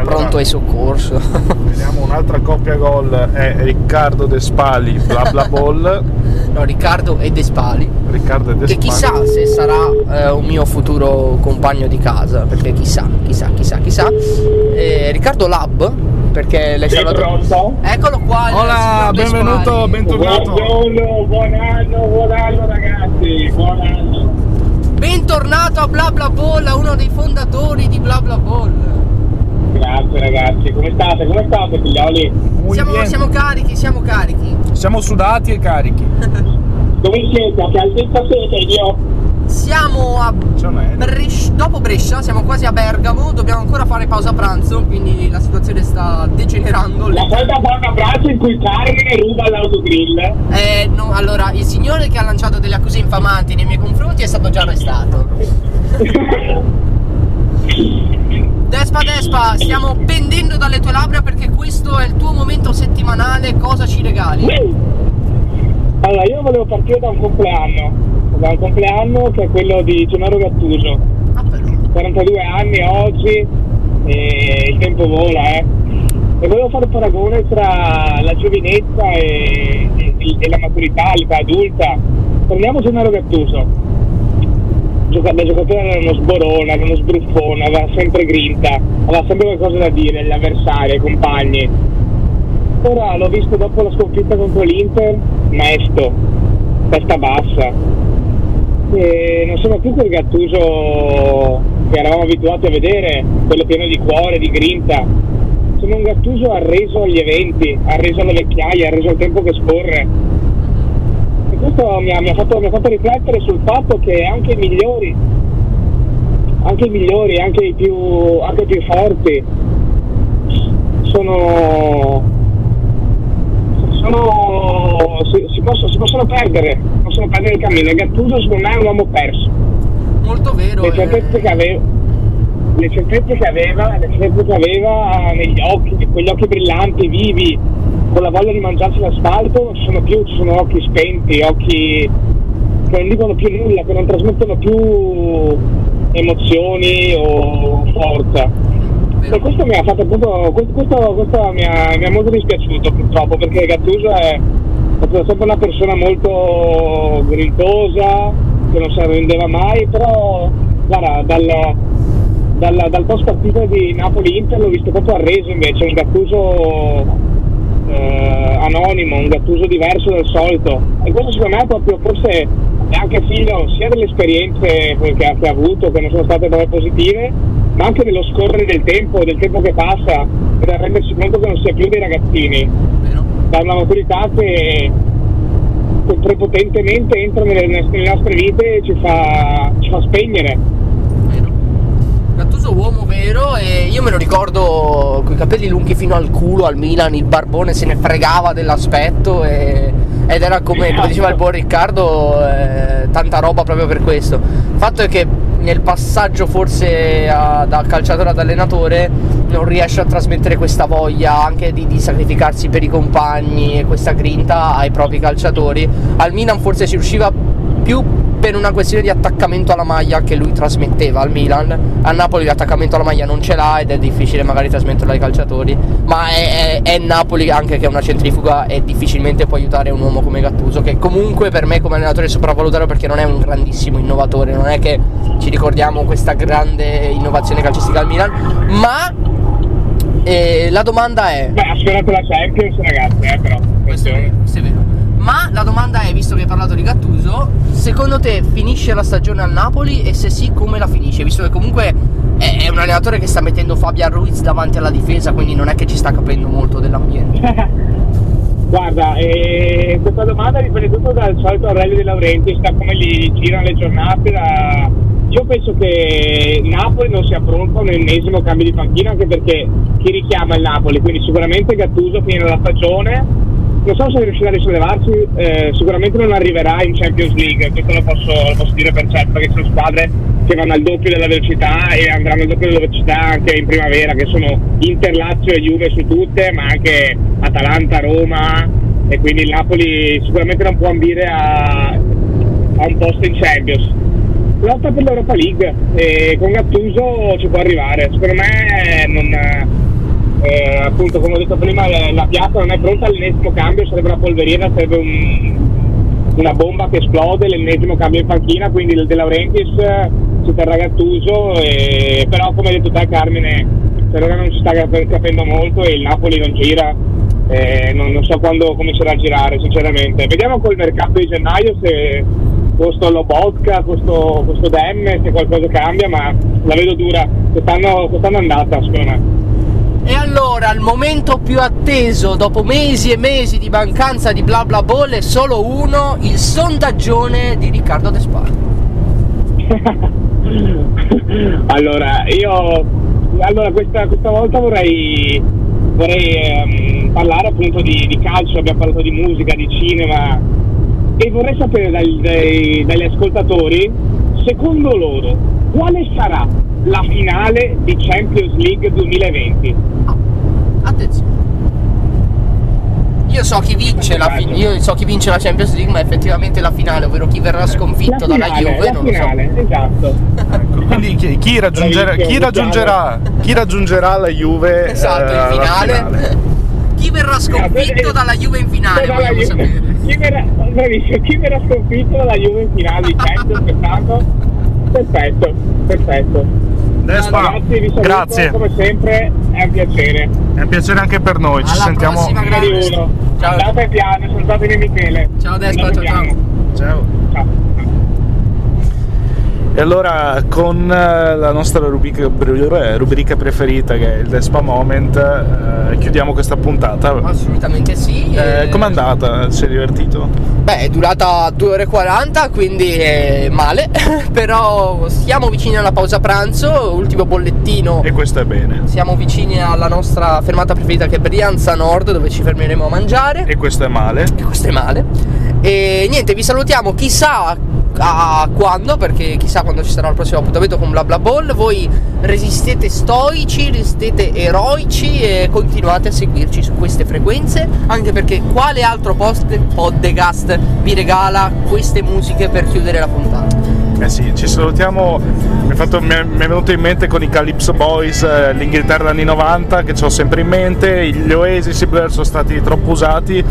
allora- pronto ai soccorso. vediamo un'altra coppia gol è Riccardo De Spali bla bla ball. no, Riccardo e De Spali. Riccardo De Che Spali. chissà se sarà eh, un mio futuro compagno di casa, perché chissà, chissà, chissà, chissà. Eh, Riccardo Lab, perché lei Sei sa pronto? Eccolo qua. il Hola, De benvenuto, bentornato. Buongiorno, buon anno, buon anno ragazzi, buon anno. Bentornato a Bla Bla Ball, a uno dei fondatori di Bla Bla Ball. Grazie ragazzi, come state? Come state figlioli? Siamo, siamo carichi, siamo carichi. Siamo sudati e carichi. Dove siete? A che altezza siete io? Siamo a. Brescia, dopo Brescia, siamo quasi a Bergamo, dobbiamo ancora fare pausa pranzo, quindi la situazione sta degenerando. La solita buona abbraccio in cui Carmine ruba l'autogrill. Eh, no, allora, il signore che ha lanciato delle accuse infamanti nei miei confronti è stato già arrestato. Despa, Despa, stiamo pendendo dalle tue labbra perché questo è il tuo momento settimanale, cosa ci regali? Allora, io volevo partire da un compleanno, da un compleanno che è quello di Gennaro Gattuso. Ah, però. 42 anni oggi e il tempo vola, eh. E volevo fare un paragone tra la giovinezza e, e- e la maturità, l'età adulta. Prendiamo Gennaro Gattuso. Gioca- da giocatore era uno sborone, era uno sbruffone, aveva sempre grinta, aveva sempre qualcosa da dire agli avversari, ai compagni. Ora l'ho visto dopo la sconfitta contro l'Inter, mesto, testa bassa, e non sono più quel Gattuso che eravamo abituati a vedere, quello pieno di cuore, di grinta. Sono un Gattuso arreso agli eventi, arreso alle vecchiaie, arreso al tempo che scorre. Questo mi ha, mi ha fatto, mi ha fatto riflettere sul fatto che anche i migliori, anche i migliori, anche i più, anche i più forti, sono, sono si, si possono, si possono perdere, possono perdere il cammino. E Gattuso secondo me è un uomo perso. Molto vero. Le eh. certezze che aveva, le certezze che aveva, le certezze che aveva negli occhi, quegli occhi brillanti, vivi, con la voglia di mangiarsi l'asfalto, non ci sono più, ci sono occhi spenti, occhi che non dicono più nulla, che non trasmettono più emozioni o forza. E questo mi ha fatto appunto, questo, questo- questo mi, ha, mi ha molto dispiaciuto purtroppo perché Gattuso è, è stata sempre una persona molto grintosa, che non si arrendeva mai, però guarda, dal, dal, dal post partita di Napoli-Inter l'ho visto proprio arreso invece, un Gattuso eh, anonimo, un Gattuso diverso dal solito. E questo secondo me è proprio forse è anche figlio sia delle esperienze che ha, che ha avuto, che non sono state proprio positive, ma anche dello scorrere del tempo, del tempo che passa, e da rendersi conto che non si è più dei ragazzini, da una maturità che, che prepotentemente entra nelle, nelle nostre vite e ci fa, ci fa spegnere. Vero. Gattuso uomo vero e io me lo ricordo capelli lunghi fino al culo al Milan, il barbone se ne fregava dell'aspetto e- ed era come, come diceva il buon Riccardo, eh, tanta roba proprio per questo. Il fatto è che nel passaggio forse a- da calciatore ad allenatore non riesce a trasmettere questa voglia anche di, di sacrificarsi per i compagni e questa grinta ai propri calciatori. Al Milan forse si riusciva più per una questione di attaccamento alla maglia che lui trasmetteva al Milan. A Napoli l'attaccamento alla maglia non ce l'ha ed è difficile magari trasmetterlo ai calciatori. Ma è, è- è Napoli anche che è una centrifuga e difficilmente può aiutare un uomo come Gattuso, che comunque per me come allenatore è sopravvalutato perché non è un grandissimo innovatore, non è che ci ricordiamo questa grande innovazione calcistica al Milan, ma eh, la domanda è... Beh, ha sfiorato la Champions, ragazzi, eh, però. Questo è questo è vero. Ma la domanda è, visto che hai parlato di Gattuso, secondo te finisce la stagione al Napoli e se sì come la finisce? Visto che comunque è, un allenatore che sta mettendo Fabian Ruiz davanti alla difesa, quindi non è che ci sta capendo molto dell'ambiente. Guarda, eh, questa domanda dipende tutto dal solito rally di Laurenti, da come gli girano le giornate. da- Io penso che Napoli non sia pronto a un ennesimo cambio di panchina, anche perché chi richiama il Napoli, quindi sicuramente Gattuso finirà la stagione. Non so se riuscirà a risollevarsi, eh, sicuramente non arriverà in Champions League, questo lo posso, lo posso dire per certo, perché sono squadre che vanno al doppio della velocità e andranno al doppio della velocità anche in primavera, che sono Inter, Lazio e Juve su tutte, ma anche Atalanta, Roma e quindi il Napoli sicuramente non può ambire a, a un posto in Champions. Lotta per l'Europa League e con Gattuso ci può arrivare, secondo me non, eh, appunto come ho detto prima la, piazza non è pronta all'ennesimo cambio, sarebbe una polveriera, sarebbe un, una bomba che esplode, l'ennesimo cambio in panchina, quindi il De Laurentiis eh, si terrà Gattuso, e, però come hai detto te Carmine, per ora non si sta cap- capendo molto e il Napoli non gira, eh, non, non so quando comincerà a girare sinceramente. Vediamo col mercato di gennaio se questo Lobotka, questo, questo Dem, se qualcosa cambia, ma la vedo dura, quest'anno, quest'anno è andata secondo me. E allora, il momento più atteso dopo mesi e mesi di mancanza di bla bla ball è solo uno, il sondaggione di Riccardo De Spal. allora, io allora, questa, questa volta vorrei, vorrei ehm, parlare appunto di, di calcio, abbiamo parlato di musica, di cinema e vorrei sapere dai- dai- dagli ascoltatori, secondo loro, quale sarà la finale di Champions League 2020? Attenzione. Io so chi vince la fi- io so chi vince la Champions League, ma effettivamente la finale, ovvero chi verrà sconfitto La dalla finale, Juve, non lo so. finale, esatto. Ecco, quindi chi, chi raggiungerà, chi, raggiungerà, chi raggiungerà la Juve Esatto, eh, in alla finale. Chi verrà sconfitto dalla Juve in finale, Dalla vogliamo Juve. sapere. Chi verrà, chi verrà sconfitto dalla Juve in finale di Champions quest'anno? Perfetto, perfetto. Despa, Ragazzi, vi saluto, grazie. come sempre, è un piacere. È un piacere anche per noi, ci Alla sentiamo. prossima, Di grande. uno. Ciao. Andate piano, salutatevi Michele. Ciao Despa, ciao ciao. Ciao. Ciao. E allora con eh, la nostra rubrica, rubrica preferita che è il Despa Moment eh, chiudiamo questa puntata. Assolutamente sì. Eh, eh, com'è andata? Si è divertito? Beh, è durata 2 ore e 40, quindi è male, però siamo vicini alla pausa pranzo, ultimo bollettino. E questo è bene. Siamo vicini alla nostra fermata preferita che è Brianza Nord, dove ci fermeremo a mangiare. E questo è male. E questo è male. E niente, vi salutiamo, chissà a quando, perché chissà quando ci sarà il prossimo appuntamento con Bla Bla Ball. Voi resistete stoici, resistete eroici e continuate a seguirci su queste frequenze, anche perché quale altro post- podcast vi regala queste musiche per chiudere la puntata? Eh sì, ci salutiamo. Mi è, fatto- mi è- venuto in mente con i Calypso Boys, eh, l'Inghilterra anni 90, che ho sempre in mente. Gli Oasis i Blur sono stati troppo usati.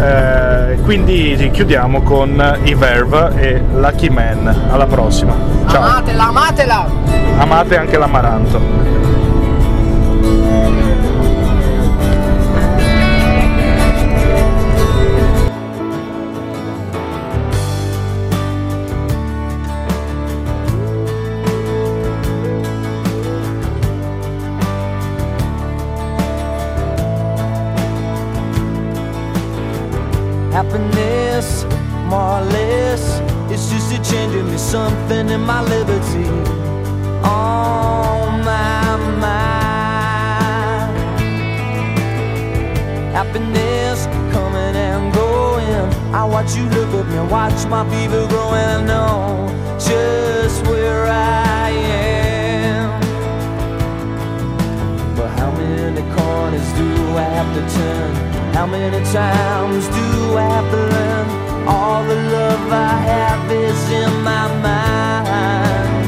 eh, quindi chiudiamo con i Verve e Lucky Man. Alla prossima. Ciao. Amatela, amatela! Amate anche l'amaranto. Many times do I have learn? All the love I have is in my mind.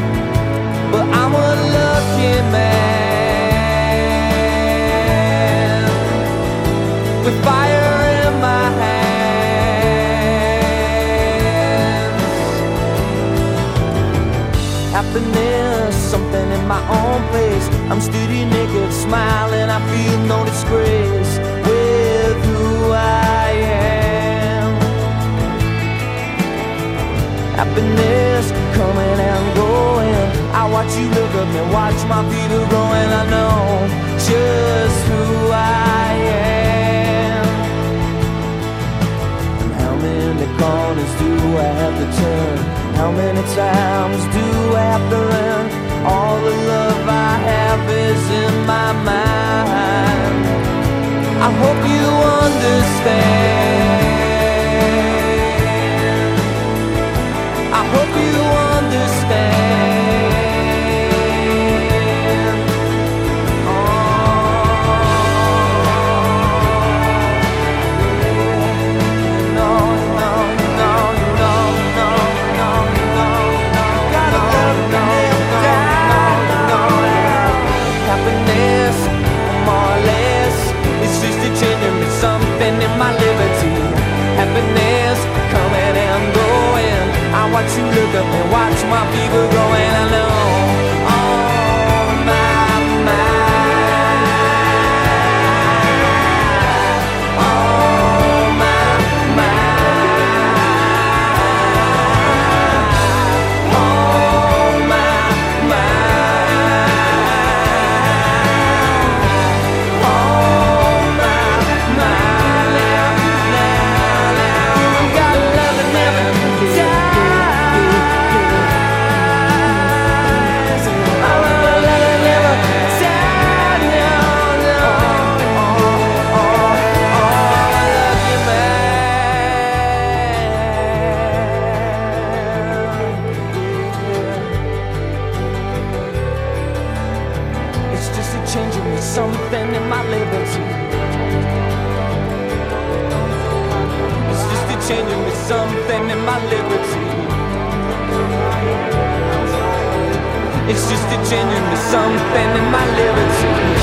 But I'm a lucky man with fire in my hands. Happiness, something in my own place. I'm steady naked, smiling. I feel no disgrace Happiness coming and going. I watch you look at me, watch my feet are growing. I know just who I am. And how many corners do I have to turn? How many times do I have to learn? All the love I have is in my mind. I hope you understand. Up and watch my fever growing. just a genuine something in my lyrics.